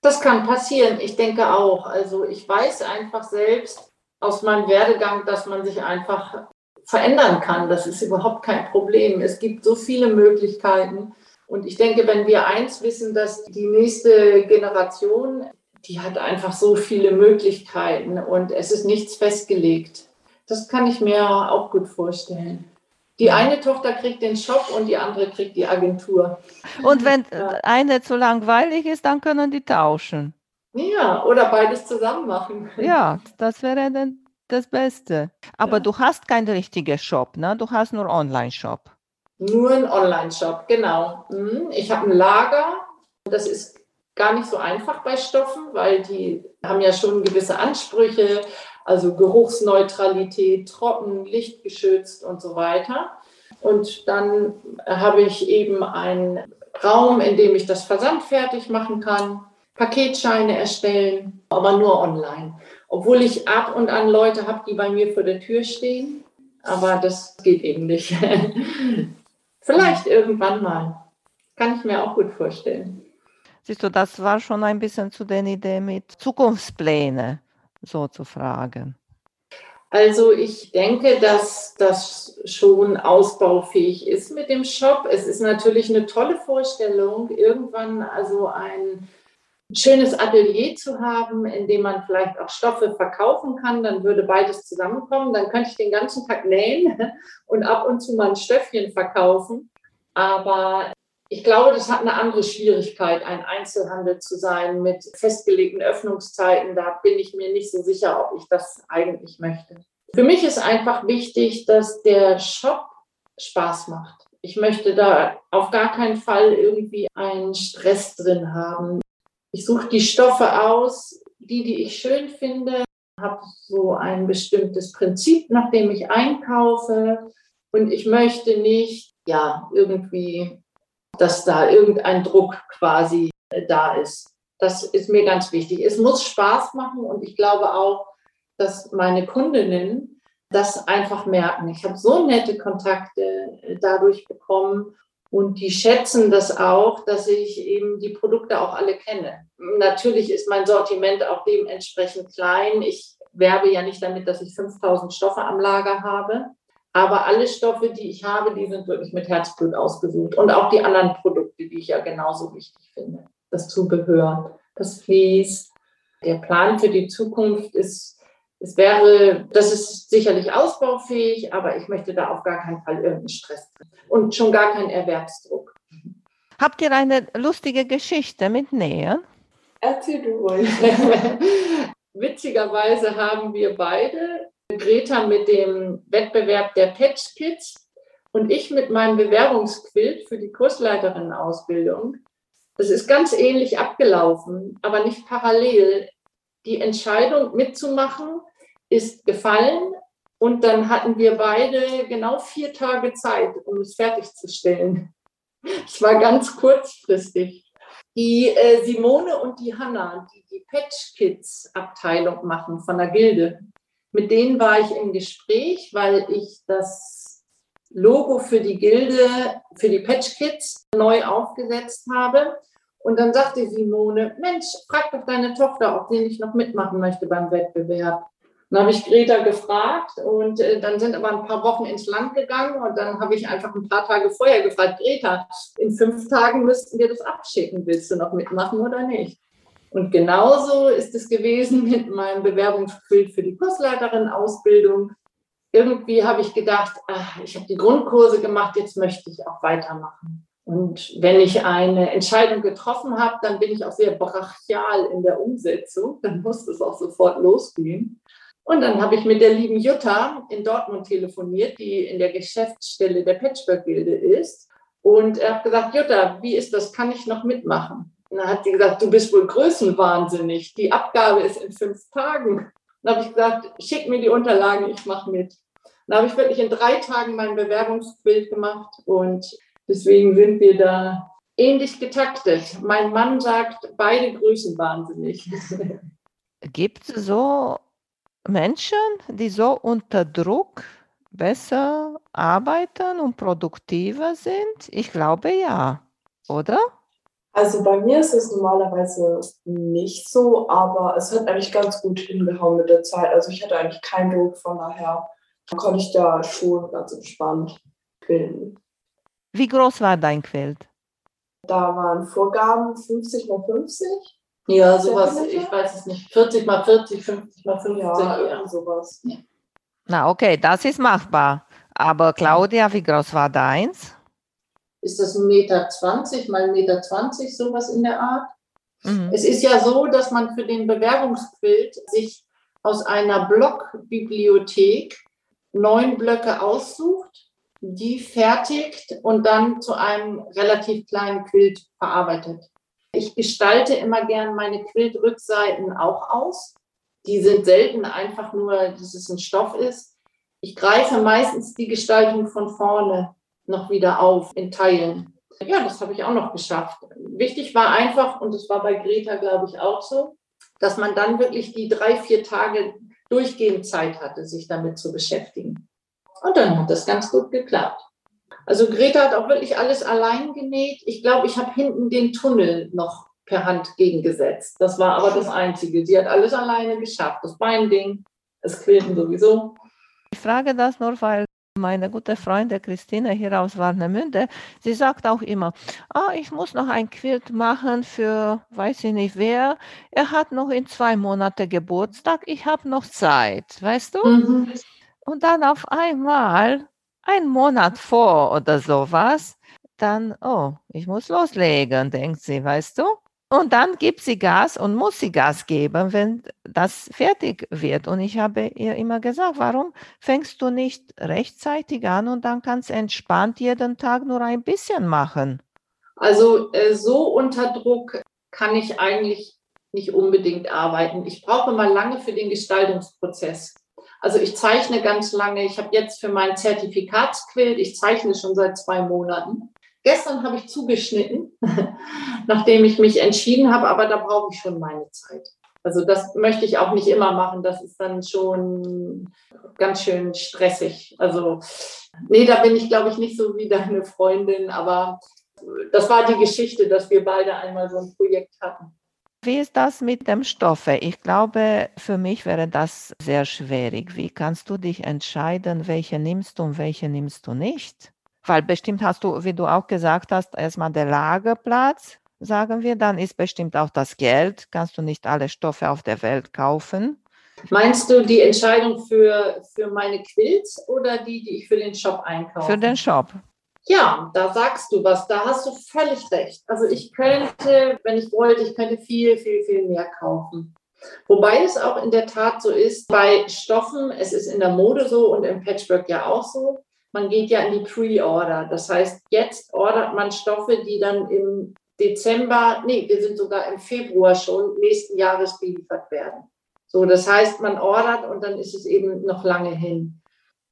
S2: Das kann passieren, ich denke auch. Also ich weiß einfach selbst, aus meinem Werdegang, dass man sich einfach verändern kann. Das ist überhaupt kein Problem. Es gibt so viele Möglichkeiten. Und ich denke, wenn wir eins wissen, dass die nächste Generation, die hat einfach so viele Möglichkeiten und es ist nichts festgelegt. Das kann ich mir auch gut vorstellen. Die eine Tochter kriegt den Shop und die andere kriegt die Agentur.
S1: Und wenn eine zu langweilig ist, dann können die tauschen.
S2: Ja, oder beides zusammen machen.
S1: Ja, das wäre dann das Beste. Aber ja. du hast keinen richtigen Shop, ne? Du hast nur Online-Shop.
S2: Nur einen Online-Shop, genau. Mhm. Ich habe ein Lager. Das ist gar nicht so einfach bei Stoffen, weil die haben ja schon gewisse Ansprüche, also Geruchsneutralität, trocken, lichtgeschützt und so weiter. Und dann habe ich eben einen Raum, in dem ich das Versand fertig machen kann Paketscheine erstellen, aber nur online. Obwohl ich ab und an Leute habe, die bei mir vor der Tür stehen, aber das geht eben nicht. Vielleicht irgendwann mal. Kann ich mir auch gut vorstellen.
S1: Siehst du, das war schon ein bisschen zu den Idee mit Zukunftspläne, so zu fragen.
S2: Also ich denke, dass das schon ausbaufähig ist mit dem Shop. Es ist natürlich eine tolle Vorstellung, irgendwann also ein schönes Atelier zu haben, in dem man vielleicht auch Stoffe verkaufen kann, dann würde beides zusammenkommen. Dann könnte ich den ganzen Tag nähen und ab und zu mal ein Stöffchen verkaufen. Aber ich glaube, das hat eine andere Schwierigkeit, ein Einzelhandel zu sein mit festgelegten Öffnungszeiten. Da bin ich mir nicht so sicher, ob ich das eigentlich möchte. Für mich ist einfach wichtig, dass der Shop Spaß macht. Ich möchte da auf gar keinen Fall irgendwie einen Stress drin haben. Ich suche die Stoffe aus, die, die ich schön finde, habe so ein bestimmtes Prinzip, nach dem ich einkaufe. Und ich möchte nicht, ja, irgendwie, dass da irgendein Druck quasi äh, da ist. Das ist mir ganz wichtig. Es muss Spaß machen und ich glaube auch, dass meine Kundinnen das einfach merken. Ich habe so nette Kontakte äh, dadurch bekommen und die schätzen das auch, dass ich eben die Produkte auch alle kenne. Natürlich ist mein Sortiment auch dementsprechend klein. Ich werbe ja nicht damit, dass ich 5000 Stoffe am Lager habe. Aber alle Stoffe, die ich habe, die sind wirklich mit Herzblut ausgesucht. Und auch die anderen Produkte, die ich ja genauso wichtig finde. Das Zubehör, das Vlies. Der Plan für die Zukunft ist es wäre, das ist sicherlich ausbaufähig, aber ich möchte da auf gar keinen Fall irgendeinen Stress drin. und schon gar keinen Erwerbsdruck.
S1: Habt ihr eine lustige Geschichte mit Nähe?
S3: Erzähl du ruhig.
S2: Witzigerweise haben wir beide, Greta mit dem Wettbewerb der Patch Kids und ich mit meinem Bewerbungsquilt für die Kursleiterinnenausbildung. Das ist ganz ähnlich abgelaufen, aber nicht parallel. Die Entscheidung mitzumachen ist gefallen und dann hatten wir beide genau vier Tage Zeit, um es fertigzustellen. Es war ganz kurzfristig. Die äh, Simone und die Hanna, die die Patch Kids Abteilung machen von der Gilde, mit denen war ich im Gespräch, weil ich das Logo für die Gilde, für die Patch Kids neu aufgesetzt habe. Und dann sagte Simone, Mensch, frag doch deine Tochter, ob sie nicht noch mitmachen möchte beim Wettbewerb. Dann habe ich Greta gefragt und äh, dann sind aber ein paar Wochen ins Land gegangen und dann habe ich einfach ein paar Tage vorher gefragt, Greta, in fünf Tagen müssten wir das abschicken. Willst du noch mitmachen oder nicht? Und genauso ist es gewesen mit meinem Bewerbungsbild für die Kursleiterin-Ausbildung. Irgendwie habe ich gedacht, ach, ich habe die Grundkurse gemacht, jetzt möchte ich auch weitermachen. Und wenn ich eine Entscheidung getroffen habe, dann bin ich auch sehr brachial in der Umsetzung. Dann muss es auch sofort losgehen. Und dann habe ich mit der lieben Jutta in Dortmund telefoniert, die in der Geschäftsstelle der Patchwork-Gilde ist. Und er hat gesagt, Jutta, wie ist das? Kann ich noch mitmachen? Und dann hat sie gesagt, du bist wohl größenwahnsinnig. Die Abgabe ist in fünf Tagen. Dann habe ich gesagt, schick mir die Unterlagen, ich mache mit. Dann habe ich wirklich in drei Tagen mein Bewerbungsbild gemacht und deswegen sind wir da ähnlich getaktet. Mein Mann sagt, beide größenwahnsinnig.
S1: Gibt es so Menschen, die so unter Druck besser arbeiten und produktiver sind? Ich glaube ja, oder?
S3: Also bei mir ist es normalerweise nicht so, aber es hat eigentlich ganz gut hingehauen mit der Zeit. Also ich hatte eigentlich keinen Druck, von daher konnte ich da schon ganz entspannt quilten.
S1: Wie groß war dein Quilt?
S3: Da waren Vorgaben 50 mal 50.
S2: Ja, sowas, ich weiß es nicht, 40 mal 40, 50 mal 50.
S3: Ja, ja. sowas. Ja.
S1: Na okay, das ist machbar. Aber Claudia, wie groß war deins?
S2: ist das 1,20 Meter 20 mal 1,20 Meter, 20, sowas in der Art. Mhm. Es ist ja so, dass man für den Bewerbungsbild sich aus einer Blockbibliothek neun Blöcke aussucht, die fertigt und dann zu einem relativ kleinen Quilt verarbeitet. Ich gestalte immer gern meine Quiltrückseiten auch aus. Die sind selten einfach nur, dass es ein Stoff ist. Ich greife meistens die Gestaltung von vorne noch wieder auf in Teilen. Ja, das habe ich auch noch geschafft. Wichtig war einfach, und das war bei Greta, glaube ich, auch so, dass man dann wirklich die drei, vier Tage durchgehend Zeit hatte, sich damit zu beschäftigen. Und dann hat das ganz gut geklappt. Also Greta hat auch wirklich alles allein genäht. Ich glaube, ich habe hinten den Tunnel noch per Hand gegengesetzt. Das war aber das Einzige. Sie hat alles alleine geschafft. Das Beinding, das Quilten sowieso.
S1: Ich frage das nur, weil meine gute Freundin Christine hier aus Warnemünde, sie sagt auch immer, ah, ich muss noch ein Quilt machen für weiß ich nicht wer. Er hat noch in zwei Monate Geburtstag, ich habe noch Zeit, weißt du? Mhm. Und dann auf einmal, ein Monat vor oder sowas, dann, oh, ich muss loslegen, denkt sie, weißt du? Und dann gibt sie Gas und muss sie Gas geben, wenn das fertig wird. Und ich habe ihr immer gesagt, warum fängst du nicht rechtzeitig an und dann kannst du entspannt jeden Tag nur ein bisschen machen?
S2: Also äh, so unter Druck kann ich eigentlich nicht unbedingt arbeiten. Ich brauche mal lange für den Gestaltungsprozess. Also ich zeichne ganz lange. Ich habe jetzt für mein Zertifikatsquilt, ich zeichne schon seit zwei Monaten. Gestern habe ich zugeschnitten, nachdem ich mich entschieden habe, aber da brauche ich schon meine Zeit. Also das möchte ich auch nicht immer machen. Das ist dann schon ganz schön stressig. Also nee, da bin ich, glaube ich, nicht so wie deine Freundin, aber das war die Geschichte, dass wir beide einmal so ein Projekt hatten.
S1: Wie ist das mit dem Stoffe? Ich glaube, für mich wäre das sehr schwierig. Wie kannst du dich entscheiden, welche nimmst du und welche nimmst du nicht? Weil bestimmt hast du, wie du auch gesagt hast, erstmal der Lagerplatz, sagen wir, dann ist bestimmt auch das Geld. Kannst du nicht alle Stoffe auf der Welt kaufen.
S2: Meinst du die Entscheidung für, für meine Quilts oder die, die ich für den Shop einkaufe?
S1: Für den Shop.
S2: Ja, da sagst du was, da hast du völlig recht. Also ich könnte, wenn ich wollte, ich könnte viel, viel, viel mehr kaufen. Wobei es auch in der Tat so ist, bei Stoffen, es ist in der Mode so und im Patchwork ja auch so, man geht ja in die Pre-Order. Das heißt, jetzt ordert man Stoffe, die dann im Dezember, nee, wir sind sogar im Februar schon nächsten Jahres geliefert werden. So, das heißt, man ordert und dann ist es eben noch lange hin.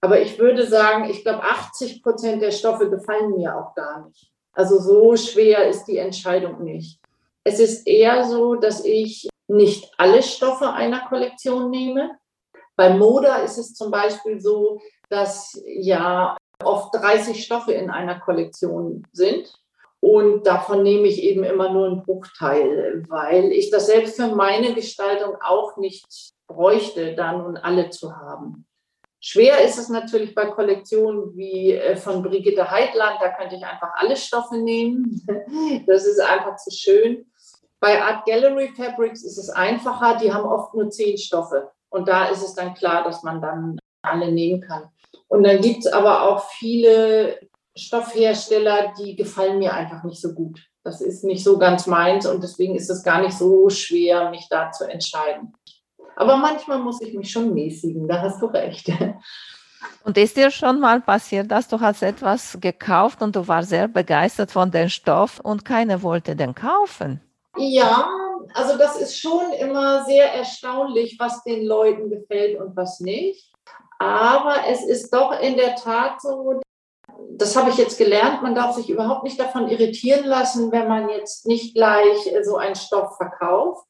S2: Aber ich würde sagen, ich glaube, 80 Prozent der Stoffe gefallen mir auch gar nicht. Also so schwer ist die Entscheidung nicht. Es ist eher so, dass ich nicht alle Stoffe einer Kollektion nehme. Bei Moda ist es zum Beispiel so, dass ja oft 30 Stoffe in einer Kollektion sind. Und davon nehme ich eben immer nur einen Bruchteil, weil ich das selbst für meine Gestaltung auch nicht bräuchte, dann und alle zu haben. Schwer ist es natürlich bei Kollektionen wie äh, von Brigitte Heidland, da könnte ich einfach alle Stoffe nehmen. Das ist einfach zu schön. Bei Art Gallery Fabrics ist es einfacher, die haben oft nur zehn Stoffe. Und da ist es dann klar, dass man dann alle nehmen kann. Und dann gibt es aber auch viele Stoffhersteller, die gefallen mir einfach nicht so gut. Das ist nicht so ganz meins und deswegen ist es gar nicht so schwer, mich da zu entscheiden. Aber manchmal muss ich mich schon mäßigen, da hast du recht.
S1: Und ist dir schon mal passiert, dass du hast etwas gekauft und du warst sehr begeistert von dem Stoff und keiner wollte den kaufen?
S2: Ja, also das ist schon immer sehr erstaunlich, was den Leuten gefällt und was nicht. Aber es ist doch in der Tat so, das habe ich jetzt gelernt, man darf sich überhaupt nicht davon irritieren lassen, wenn man jetzt nicht gleich so einen Stoff verkauft.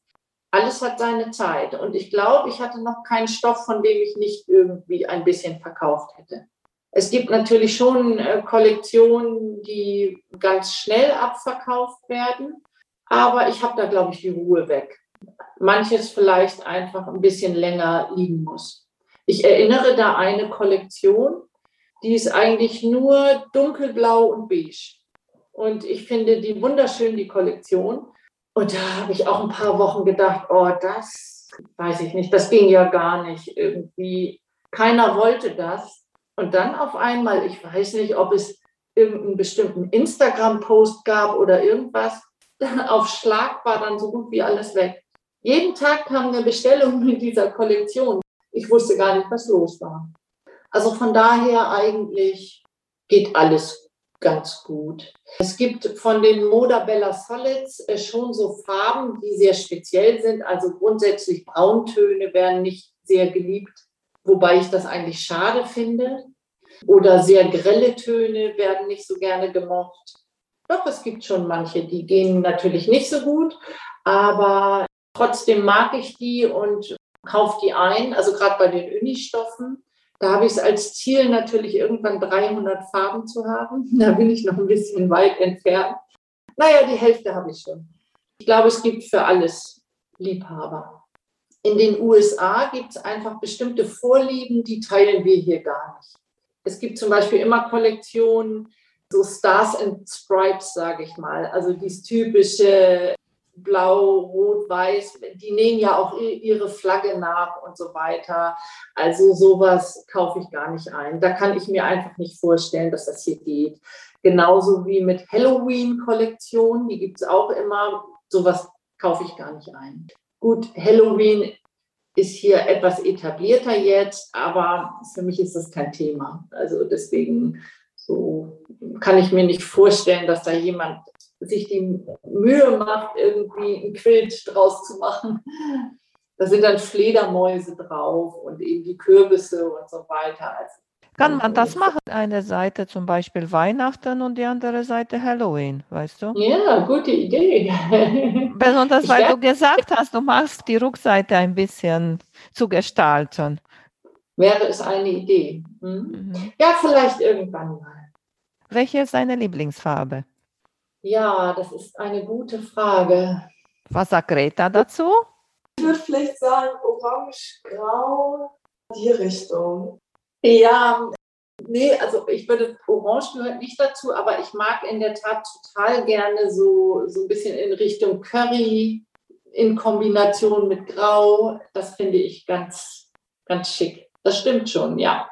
S2: Alles hat seine Zeit. Und ich glaube, ich hatte noch keinen Stoff, von dem ich nicht irgendwie ein bisschen verkauft hätte. Es gibt natürlich schon äh, Kollektionen, die ganz schnell abverkauft werden. Aber ich habe da, glaube ich, die Ruhe weg. Manches vielleicht einfach ein bisschen länger liegen muss. Ich erinnere da eine Kollektion, die ist eigentlich nur dunkelblau und beige. Und ich finde die wunderschön, die Kollektion. Und da habe ich auch ein paar Wochen gedacht, oh, das weiß ich nicht, das ging ja gar nicht. Irgendwie, keiner wollte das. Und dann auf einmal, ich weiß nicht, ob es irgendeinen bestimmten Instagram-Post gab oder irgendwas, auf Schlag war dann so gut wie alles weg. Jeden Tag kam eine Bestellung mit dieser Kollektion. Ich wusste gar nicht, was los war. Also von daher eigentlich geht alles ganz gut. Es gibt von den Moda Bella Solids äh, schon so Farben, die sehr speziell sind. Also grundsätzlich Brauntöne werden nicht sehr geliebt, wobei ich das eigentlich schade finde. Oder sehr grelle Töne werden nicht so gerne gemocht. Doch, es gibt schon manche, die gehen natürlich nicht so gut, aber trotzdem mag ich die und kaufe die ein. Also gerade bei den Unistoffen. Da habe ich es als Ziel natürlich irgendwann 300 Farben zu haben. Da bin ich noch ein bisschen weit entfernt. Naja, die Hälfte habe ich schon. Ich glaube, es gibt für alles Liebhaber. In den USA gibt es einfach bestimmte Vorlieben, die teilen wir hier gar nicht. Es gibt zum Beispiel immer Kollektionen, so Stars and Stripes, sage ich mal. Also dieses typische Blau, Rot, Weiß, die nehmen ja auch ihre Flagge nach und so weiter. Also sowas kaufe ich gar nicht ein. Da kann ich mir einfach nicht vorstellen, dass das hier geht. Genauso wie mit Halloween-Kollektionen, die gibt es auch immer. Sowas kaufe ich gar nicht ein. Gut, Halloween ist hier etwas etablierter jetzt, aber für mich ist das kein Thema. Also deswegen so kann ich mir nicht vorstellen, dass da jemand sich die Mühe macht, irgendwie ein Quilt draus zu machen. Da sind dann Fledermäuse drauf und eben die Kürbisse und so weiter. Also
S1: kann man das machen? Eine Seite zum Beispiel Weihnachten und die andere Seite Halloween, weißt du?
S2: Ja, gute Idee.
S1: Besonders weil du gesagt hast, du machst die Rückseite ein bisschen zu gestalten.
S2: Wäre es eine Idee. Hm? Mhm. Ja, vielleicht irgendwann mal.
S1: Welche ist deine Lieblingsfarbe?
S2: Ja, das ist eine gute Frage.
S1: Was sagt Greta dazu?
S3: Ich würde vielleicht sagen, orange-grau, die Richtung.
S2: Ja, nee, also ich würde, orange gehört nicht dazu, aber ich mag in der Tat total gerne so, so ein bisschen in Richtung Curry in Kombination mit Grau. Das finde ich ganz, ganz schick. Das stimmt schon, ja.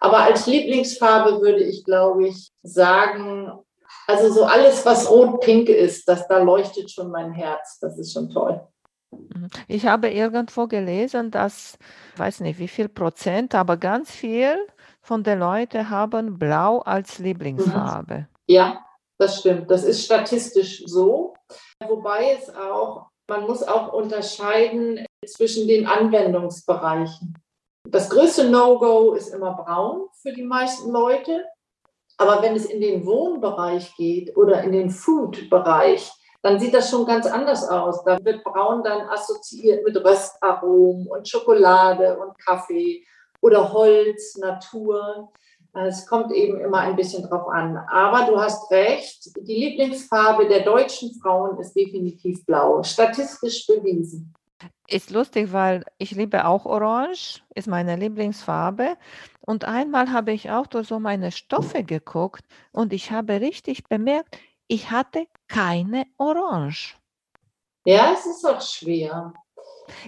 S2: Aber als Lieblingsfarbe würde ich, glaube ich, sagen, also so alles, was rot-pink ist, das, da leuchtet schon mein Herz. Das ist schon toll.
S1: Ich habe irgendwo gelesen, dass, ich weiß nicht wie viel Prozent, aber ganz viel von den Leuten haben Blau als Lieblingsfarbe.
S2: Ja, das stimmt. Das ist statistisch so. Wobei es auch, man muss auch unterscheiden zwischen den Anwendungsbereichen. Das größte No-Go ist immer braun für die meisten Leute. Aber wenn es in den Wohnbereich geht oder in den Food-Bereich, dann sieht das schon ganz anders aus. Da wird Braun dann assoziiert mit Röstaromen und Schokolade und Kaffee oder Holz, Natur. Es kommt eben immer ein bisschen drauf an. Aber du hast recht, die Lieblingsfarbe der deutschen Frauen ist definitiv blau, statistisch bewiesen.
S1: Ist lustig, weil ich liebe auch Orange, ist meine Lieblingsfarbe. Und einmal habe ich auch durch so meine Stoffe geguckt und ich habe richtig bemerkt, ich hatte keine Orange.
S2: Ja, es ist auch schwer.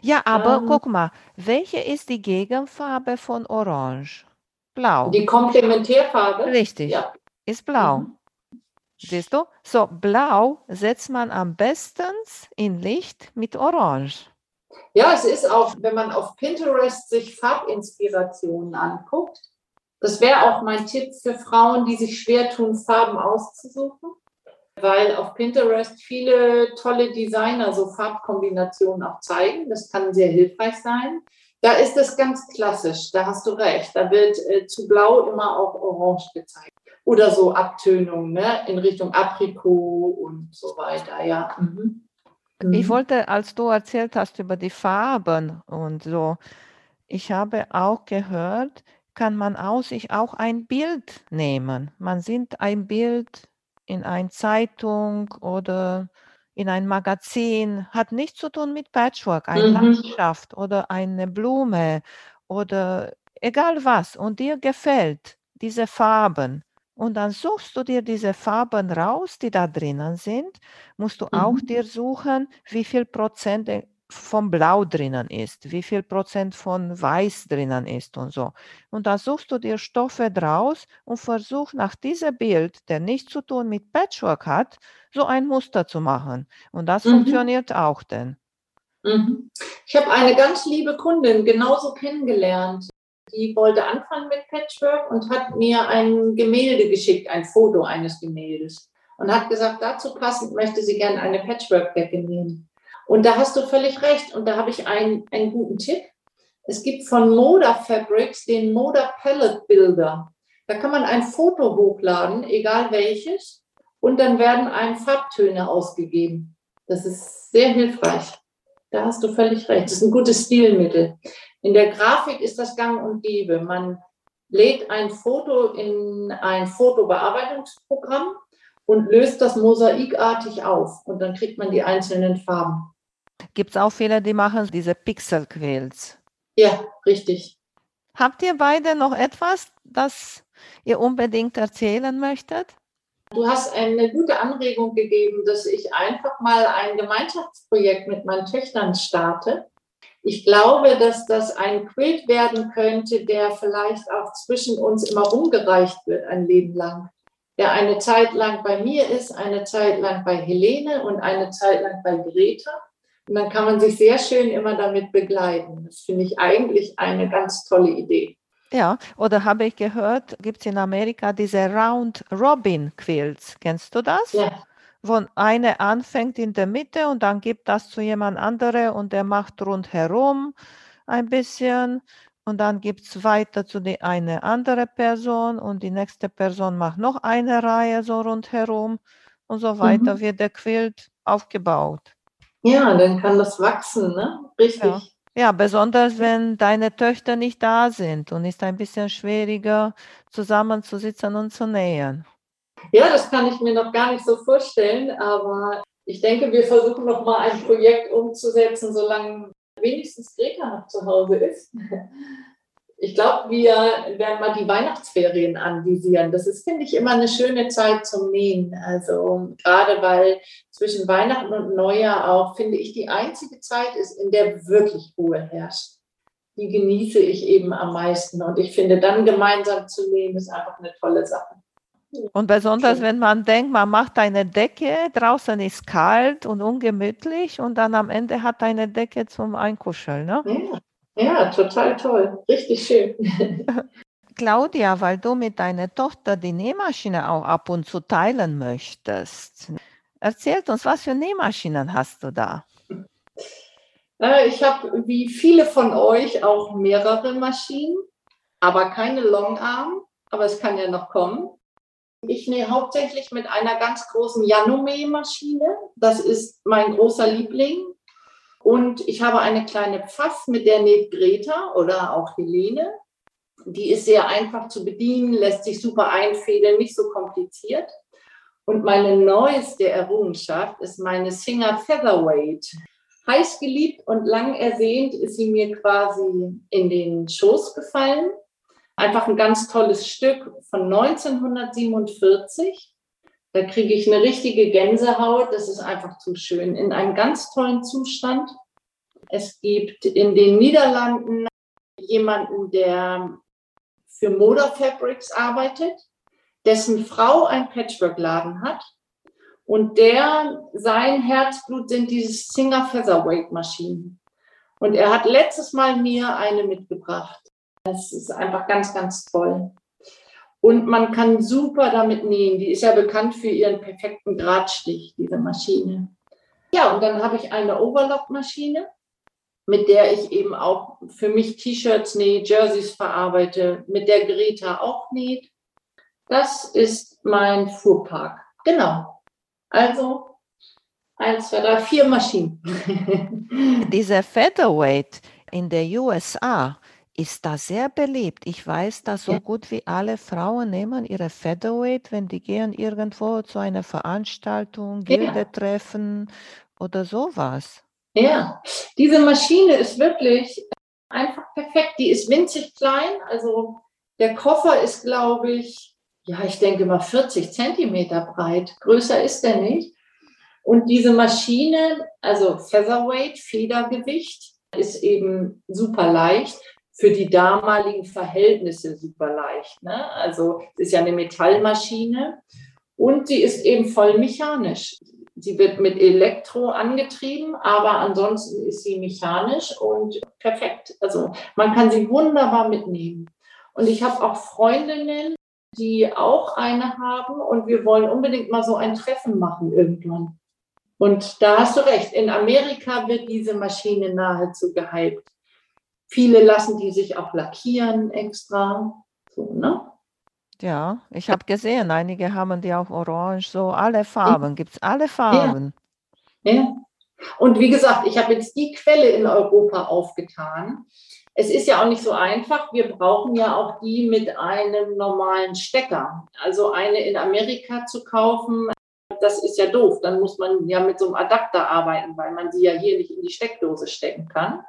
S1: Ja, aber
S2: Ähm,
S1: guck mal, welche ist die Gegenfarbe von Orange? Blau.
S2: die Komplementärfarbe?
S1: Richtig,
S2: Ja.
S1: ist blau.
S2: Mhm.
S1: Siehst du? So, blau setzt man am besten in Licht mit Orange.
S2: Ja, es ist auch, wenn man auf Pinterest sich Farbinspirationen anguckt, das wäre auch mein Tipp für Frauen, die sich schwer tun, Farben auszusuchen, weil auf Pinterest viele tolle Designer so Farbkombinationen auch zeigen. Das kann sehr hilfreich sein. Da ist es ganz klassisch, da hast du recht. Da wird äh, zu blau immer auch orange gezeigt. Oder so Abtönungen ne? in Richtung Aprikot und so weiter, ja. Mhm.
S1: Ich
S2: Mhm.
S1: wollte, als du erzählt hast über die Farben und so, ich habe auch gehört, kann man aus sich auch ein Bild nehmen. Man sieht ein Bild in einer Zeitung oder in ein Magazin, hat nichts zu tun mit Patchwork, eine
S2: Mhm.
S1: Landschaft oder eine Blume oder egal was. Und dir gefällt diese Farben. Und dann suchst du dir diese Farben raus, die da drinnen sind, musst du auch
S2: Mhm.
S1: dir suchen, wie viel Prozent äh, vom Blau drinnen ist, wie viel Prozent von Weiß drinnen ist und so. Und da suchst du dir Stoffe draus und versuch nach diesem Bild, der nichts zu tun mit Patchwork hat, so ein Muster zu machen. Und das
S2: Mhm.
S1: funktioniert auch denn.
S2: Mhm. Ich habe eine ganz liebe Kundin genauso kennengelernt. Die wollte anfangen mit Patchwork und hat mir ein Gemälde geschickt, ein Foto eines Gemäldes. Und hat gesagt, dazu passend möchte sie gerne eine Patchwork-Decke nehmen. Und da hast du völlig recht. Und da habe ich einen, einen guten Tipp. Es gibt von Moda Fabrics den Moda Palette Builder. Da kann man ein Foto hochladen, egal welches, und dann werden einem Farbtöne ausgegeben. Das ist sehr hilfreich. Da hast du völlig recht. Das ist ein gutes Stilmittel. In der Grafik ist das gang und gäbe. Man lädt ein Foto in ein Fotobearbeitungsprogramm und löst das mosaikartig auf. Und dann kriegt man die einzelnen Farben.
S1: Gibt es auch viele, die machen diese Pixel-Quills.
S2: Ja, richtig.
S1: Habt ihr beide noch etwas, das ihr unbedingt erzählen möchtet?
S2: Du hast eine gute Anregung gegeben, dass ich einfach mal ein Gemeinschaftsprojekt mit meinen Töchtern starte. Ich glaube, dass das ein Quilt werden könnte, der vielleicht auch zwischen uns immer rumgereicht wird, ein Leben lang. Der eine Zeit lang bei mir ist, eine Zeit lang bei Helene und eine Zeit lang bei Greta. Und dann kann man sich sehr schön immer damit begleiten. Das finde ich eigentlich eine ganz tolle Idee.
S1: Ja, oder habe ich gehört, gibt es in Amerika diese Round Robin Quilts. Kennst du das?
S2: Ja,
S1: Wo eine anfängt in der Mitte und dann gibt das zu jemand andere und der macht rundherum ein bisschen und dann gibt es weiter zu die eine andere Person und die nächste Person macht noch eine Reihe so rundherum und so weiter
S2: Mhm.
S1: wird der Quilt aufgebaut.
S2: ja dann kann das wachsen, ne? Richtig.
S1: Ja. Ja, besonders wenn deine Töchter nicht da sind und ist ein bisschen schwieriger zusammenzusitzen und zu nähen.
S2: Ja, das kann ich mir noch gar nicht so vorstellen, aber ich denke, wir versuchen noch mal ein Projekt umzusetzen, solange wenigstens Greta noch zu Hause ist. Ich glaube, wir werden mal die Weihnachtsferien anvisieren. Das ist, finde ich, immer eine schöne Zeit zum Nähen. Also gerade weil zwischen Weihnachten und Neujahr auch, finde ich, die einzige Zeit ist, in der wirklich Ruhe herrscht. Die genieße ich eben am meisten. Und ich finde, dann gemeinsam zu nähen, ist einfach eine tolle Sache.
S1: Und besonders, wenn man denkt, man macht eine Decke, draußen ist kalt und ungemütlich und dann am Ende hat eine Decke zum Einkuscheln. Ne?
S2: Ja, ja, total toll. Richtig schön.
S1: Claudia, weil du mit deiner Tochter die Nähmaschine auch ab und zu teilen möchtest, erzählt uns, was für Nähmaschinen hast du da?
S2: Äh, Ich habe wie viele von euch auch mehrere Maschinen, aber keine Longarm, aber es kann ja noch kommen. Ich nähe hauptsächlich mit einer ganz großen Janome-Maschine. Das ist mein großer Liebling. Und ich habe eine kleine Pfaff, mit der näht Greta oder auch Helene. Die ist sehr einfach zu bedienen, lässt sich super einfädeln, nicht so kompliziert. Und meine neueste Errungenschaft ist meine Singer Featherweight. heiß geliebt und lang ersehnt ist sie mir quasi in den Schoß gefallen. Einfach ein ganz tolles Stück von 1947. Da kriege ich eine richtige Gänsehaut. Das ist einfach zu schön. In einem ganz tollen Zustand. Es gibt in den Niederlanden jemanden, der für Moda Fabrics arbeitet, dessen Frau ein Patchwork-Laden hat. Und der, sein Herzblut sind diese Singer Featherweight Maschinen. Und er hat letztes Mal mir eine mitgebracht. Das ist einfach ganz, ganz toll. Und man kann super damit nähen. Die ist ja bekannt für ihren perfekten Gradstich, diese Maschine. Ja, und dann habe ich eine Overlock-Maschine, mit der ich eben auch für mich T-Shirts nähe, Jerseys verarbeite, mit der Greta auch näht. Das ist mein Fuhrpark. Genau. Also eins, zwei, drei, vier Maschinen.
S1: Diese Featherweight in der USA ist da sehr beliebt. Ich weiß, dass so
S2: Ja.
S1: gut wie alle Frauen nehmen ihre Featherweight, wenn die gehen irgendwo zu einer Veranstaltung,
S2: Ja.
S1: Gildetreffen oder sowas.
S2: Ja, diese Maschine ist wirklich einfach perfekt. Die ist winzig klein. Also der Koffer ist, glaube ich, ja, ich denke mal 40 Zentimeter breit. Größer ist der nicht. Und diese Maschine, also Featherweight, Federgewicht, ist eben super leicht. Für die damaligen Verhältnisse super leicht. Ne? Also es ist ja eine Metallmaschine und sie ist eben voll mechanisch. Sie wird mit Elektro angetrieben, aber ansonsten ist sie mechanisch und perfekt. Also man kann sie wunderbar mitnehmen. Und ich habe auch Freundinnen, die auch eine haben und wir wollen unbedingt mal so ein Treffen machen irgendwann. Und da hast du recht, in Amerika wird diese Maschine nahezu gehypt. Viele lassen die sich auch lackieren extra. So, ne?
S1: Ja, ich habe gesehen, einige haben die auch orange, so alle Farben. Gibt es alle Farben?
S2: Ja. Und wie gesagt, ich habe jetzt die Quelle in Europa aufgetan. Es ist ja auch nicht so einfach. Wir brauchen ja auch die mit einem normalen Stecker. Also eine in Amerika zu kaufen, das ist ja doof. Dann muss man ja mit so einem Adapter arbeiten, weil man sie ja hier nicht in die Steckdose stecken kann.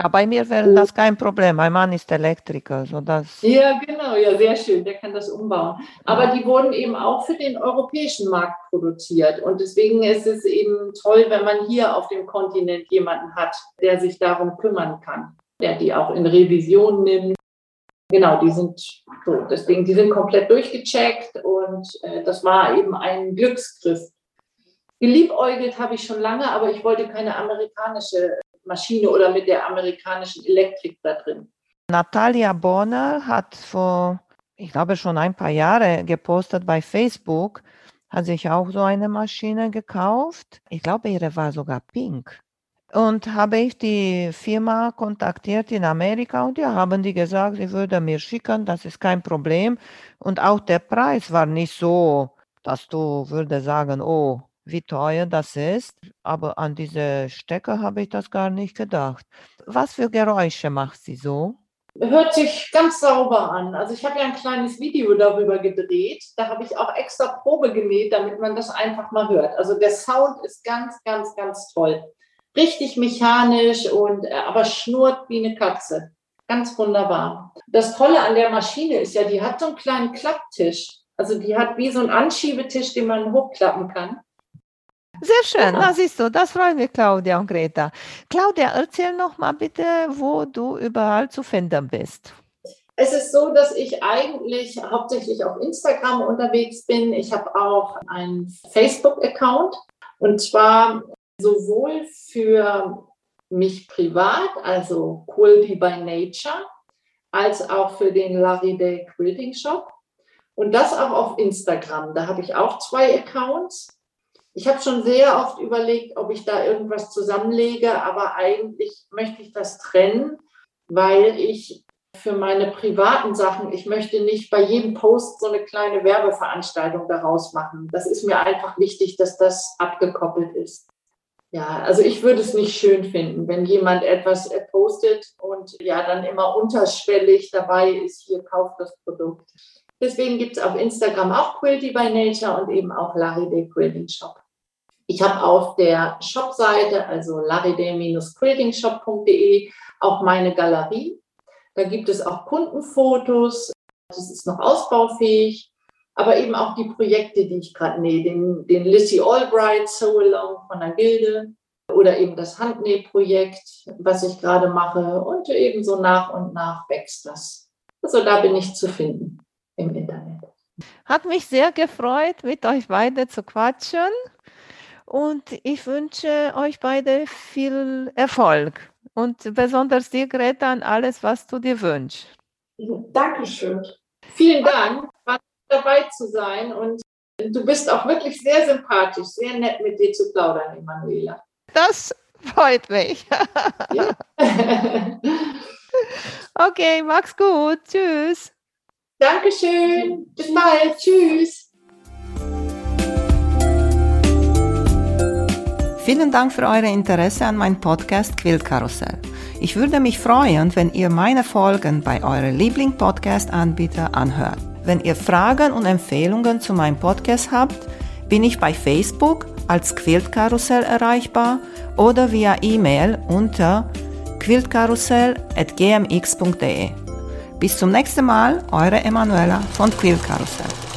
S1: Aber bei mir wäre das kein Problem. Mein Mann ist Elektriker, sodass.
S2: Ja, genau, ja, sehr schön, der kann das umbauen. Aber die wurden eben auch für den europäischen Markt produziert. Und deswegen ist es eben toll, wenn man hier auf dem Kontinent jemanden hat, der sich darum kümmern kann, der die auch in Revision nimmt. Genau, die sind so, deswegen, die sind komplett durchgecheckt und äh, das war eben ein Glücksgriff. Geliebäugelt habe ich schon lange, aber ich wollte keine amerikanische Maschine oder mit der amerikanischen Elektrik da drin.
S1: Natalia Bonner hat vor, ich glaube, schon ein paar Jahre gepostet bei Facebook, hat sich auch so eine Maschine gekauft. Ich glaube, ihre war sogar pink. Und habe ich die Firma kontaktiert in Amerika und ja, haben die gesagt, sie würde mir schicken, das ist kein Problem. Und auch der Preis war nicht so, dass du würde sagen, oh, wie teuer das ist. Aber an diese Stecker habe ich das gar nicht gedacht. Was für Geräusche macht sie so?
S2: Hört sich ganz sauber an. Also ich habe ja ein kleines Video darüber gedreht. Da habe ich auch extra Probe genäht, damit man das einfach mal hört. Also der Sound ist ganz, ganz, ganz toll. Richtig mechanisch und äh, aber schnurrt wie eine Katze. Ganz wunderbar. Das Tolle an der Maschine ist ja, die hat so einen kleinen Klapptisch. Also die hat wie so einen Anschiebetisch, den man hochklappen kann.
S1: Sehr schön,
S2: Ja.
S1: na siehst du, das freut mich, Claudia und Greta. Claudia, erzähl noch mal bitte, wo du überall zu finden bist.
S2: Es ist so, dass ich eigentlich hauptsächlich auf Instagram unterwegs bin. Ich habe auch einen Facebook-Account und zwar sowohl für mich privat, also Quilty by Nature, als auch für den Larry Day Quilting Shop und das auch auf Instagram. Da habe ich auch zwei Accounts. Ich habe schon sehr oft überlegt, ob ich da irgendwas zusammenlege, aber eigentlich möchte ich das trennen, weil ich für meine privaten Sachen, ich möchte nicht bei jedem Post so eine kleine Werbeveranstaltung daraus machen. Das ist mir einfach wichtig, dass das abgekoppelt ist. Ja, also ich würde es nicht schön finden, wenn jemand etwas äh, postet und ja dann immer unterschwellig dabei ist, hier kauft das Produkt. Deswegen gibt es auf Instagram auch Quilty by Nature und eben auch Larry Day Quilting Shop. Ich habe auf der Shopseite, also laride-quiltingshop.de, auch meine Galerie. Da gibt es auch Kundenfotos. Das ist noch ausbaufähig. Aber eben auch die Projekte, die ich gerade nähe. Den, den Lissy Albright Sew Along von der Gilde oder eben das Handnähprojekt, was ich gerade mache. Und eben so nach und nach wächst das. Also da bin ich zu finden im Internet.
S1: Hat mich sehr gefreut, mit euch beide zu quatschen. Und ich wünsche euch beide viel Erfolg und besonders dir, Greta, an alles, was du dir wünschst.
S3: Dankeschön.
S2: Vielen Dank, war dabei zu sein und du bist auch wirklich sehr sympathisch, sehr nett mit dir zu plaudern, Emanuela.
S1: Das freut mich.
S2: Ja.
S1: okay, mach's gut. Tschüss.
S2: Dankeschön. Bis bald. Tschüss.
S1: Vielen Dank für euer Interesse an meinem Podcast Quiltkarussell. Ich würde mich freuen, wenn ihr meine Folgen bei eurem Liebling-Podcast-Anbieter anhört. Wenn ihr Fragen und Empfehlungen zu meinem Podcast habt, bin ich bei Facebook als Quiltkarussell erreichbar oder via E-Mail unter quiltkarussell.gmx.de. Bis zum nächsten Mal, eure Emanuela von Quiltkarussell.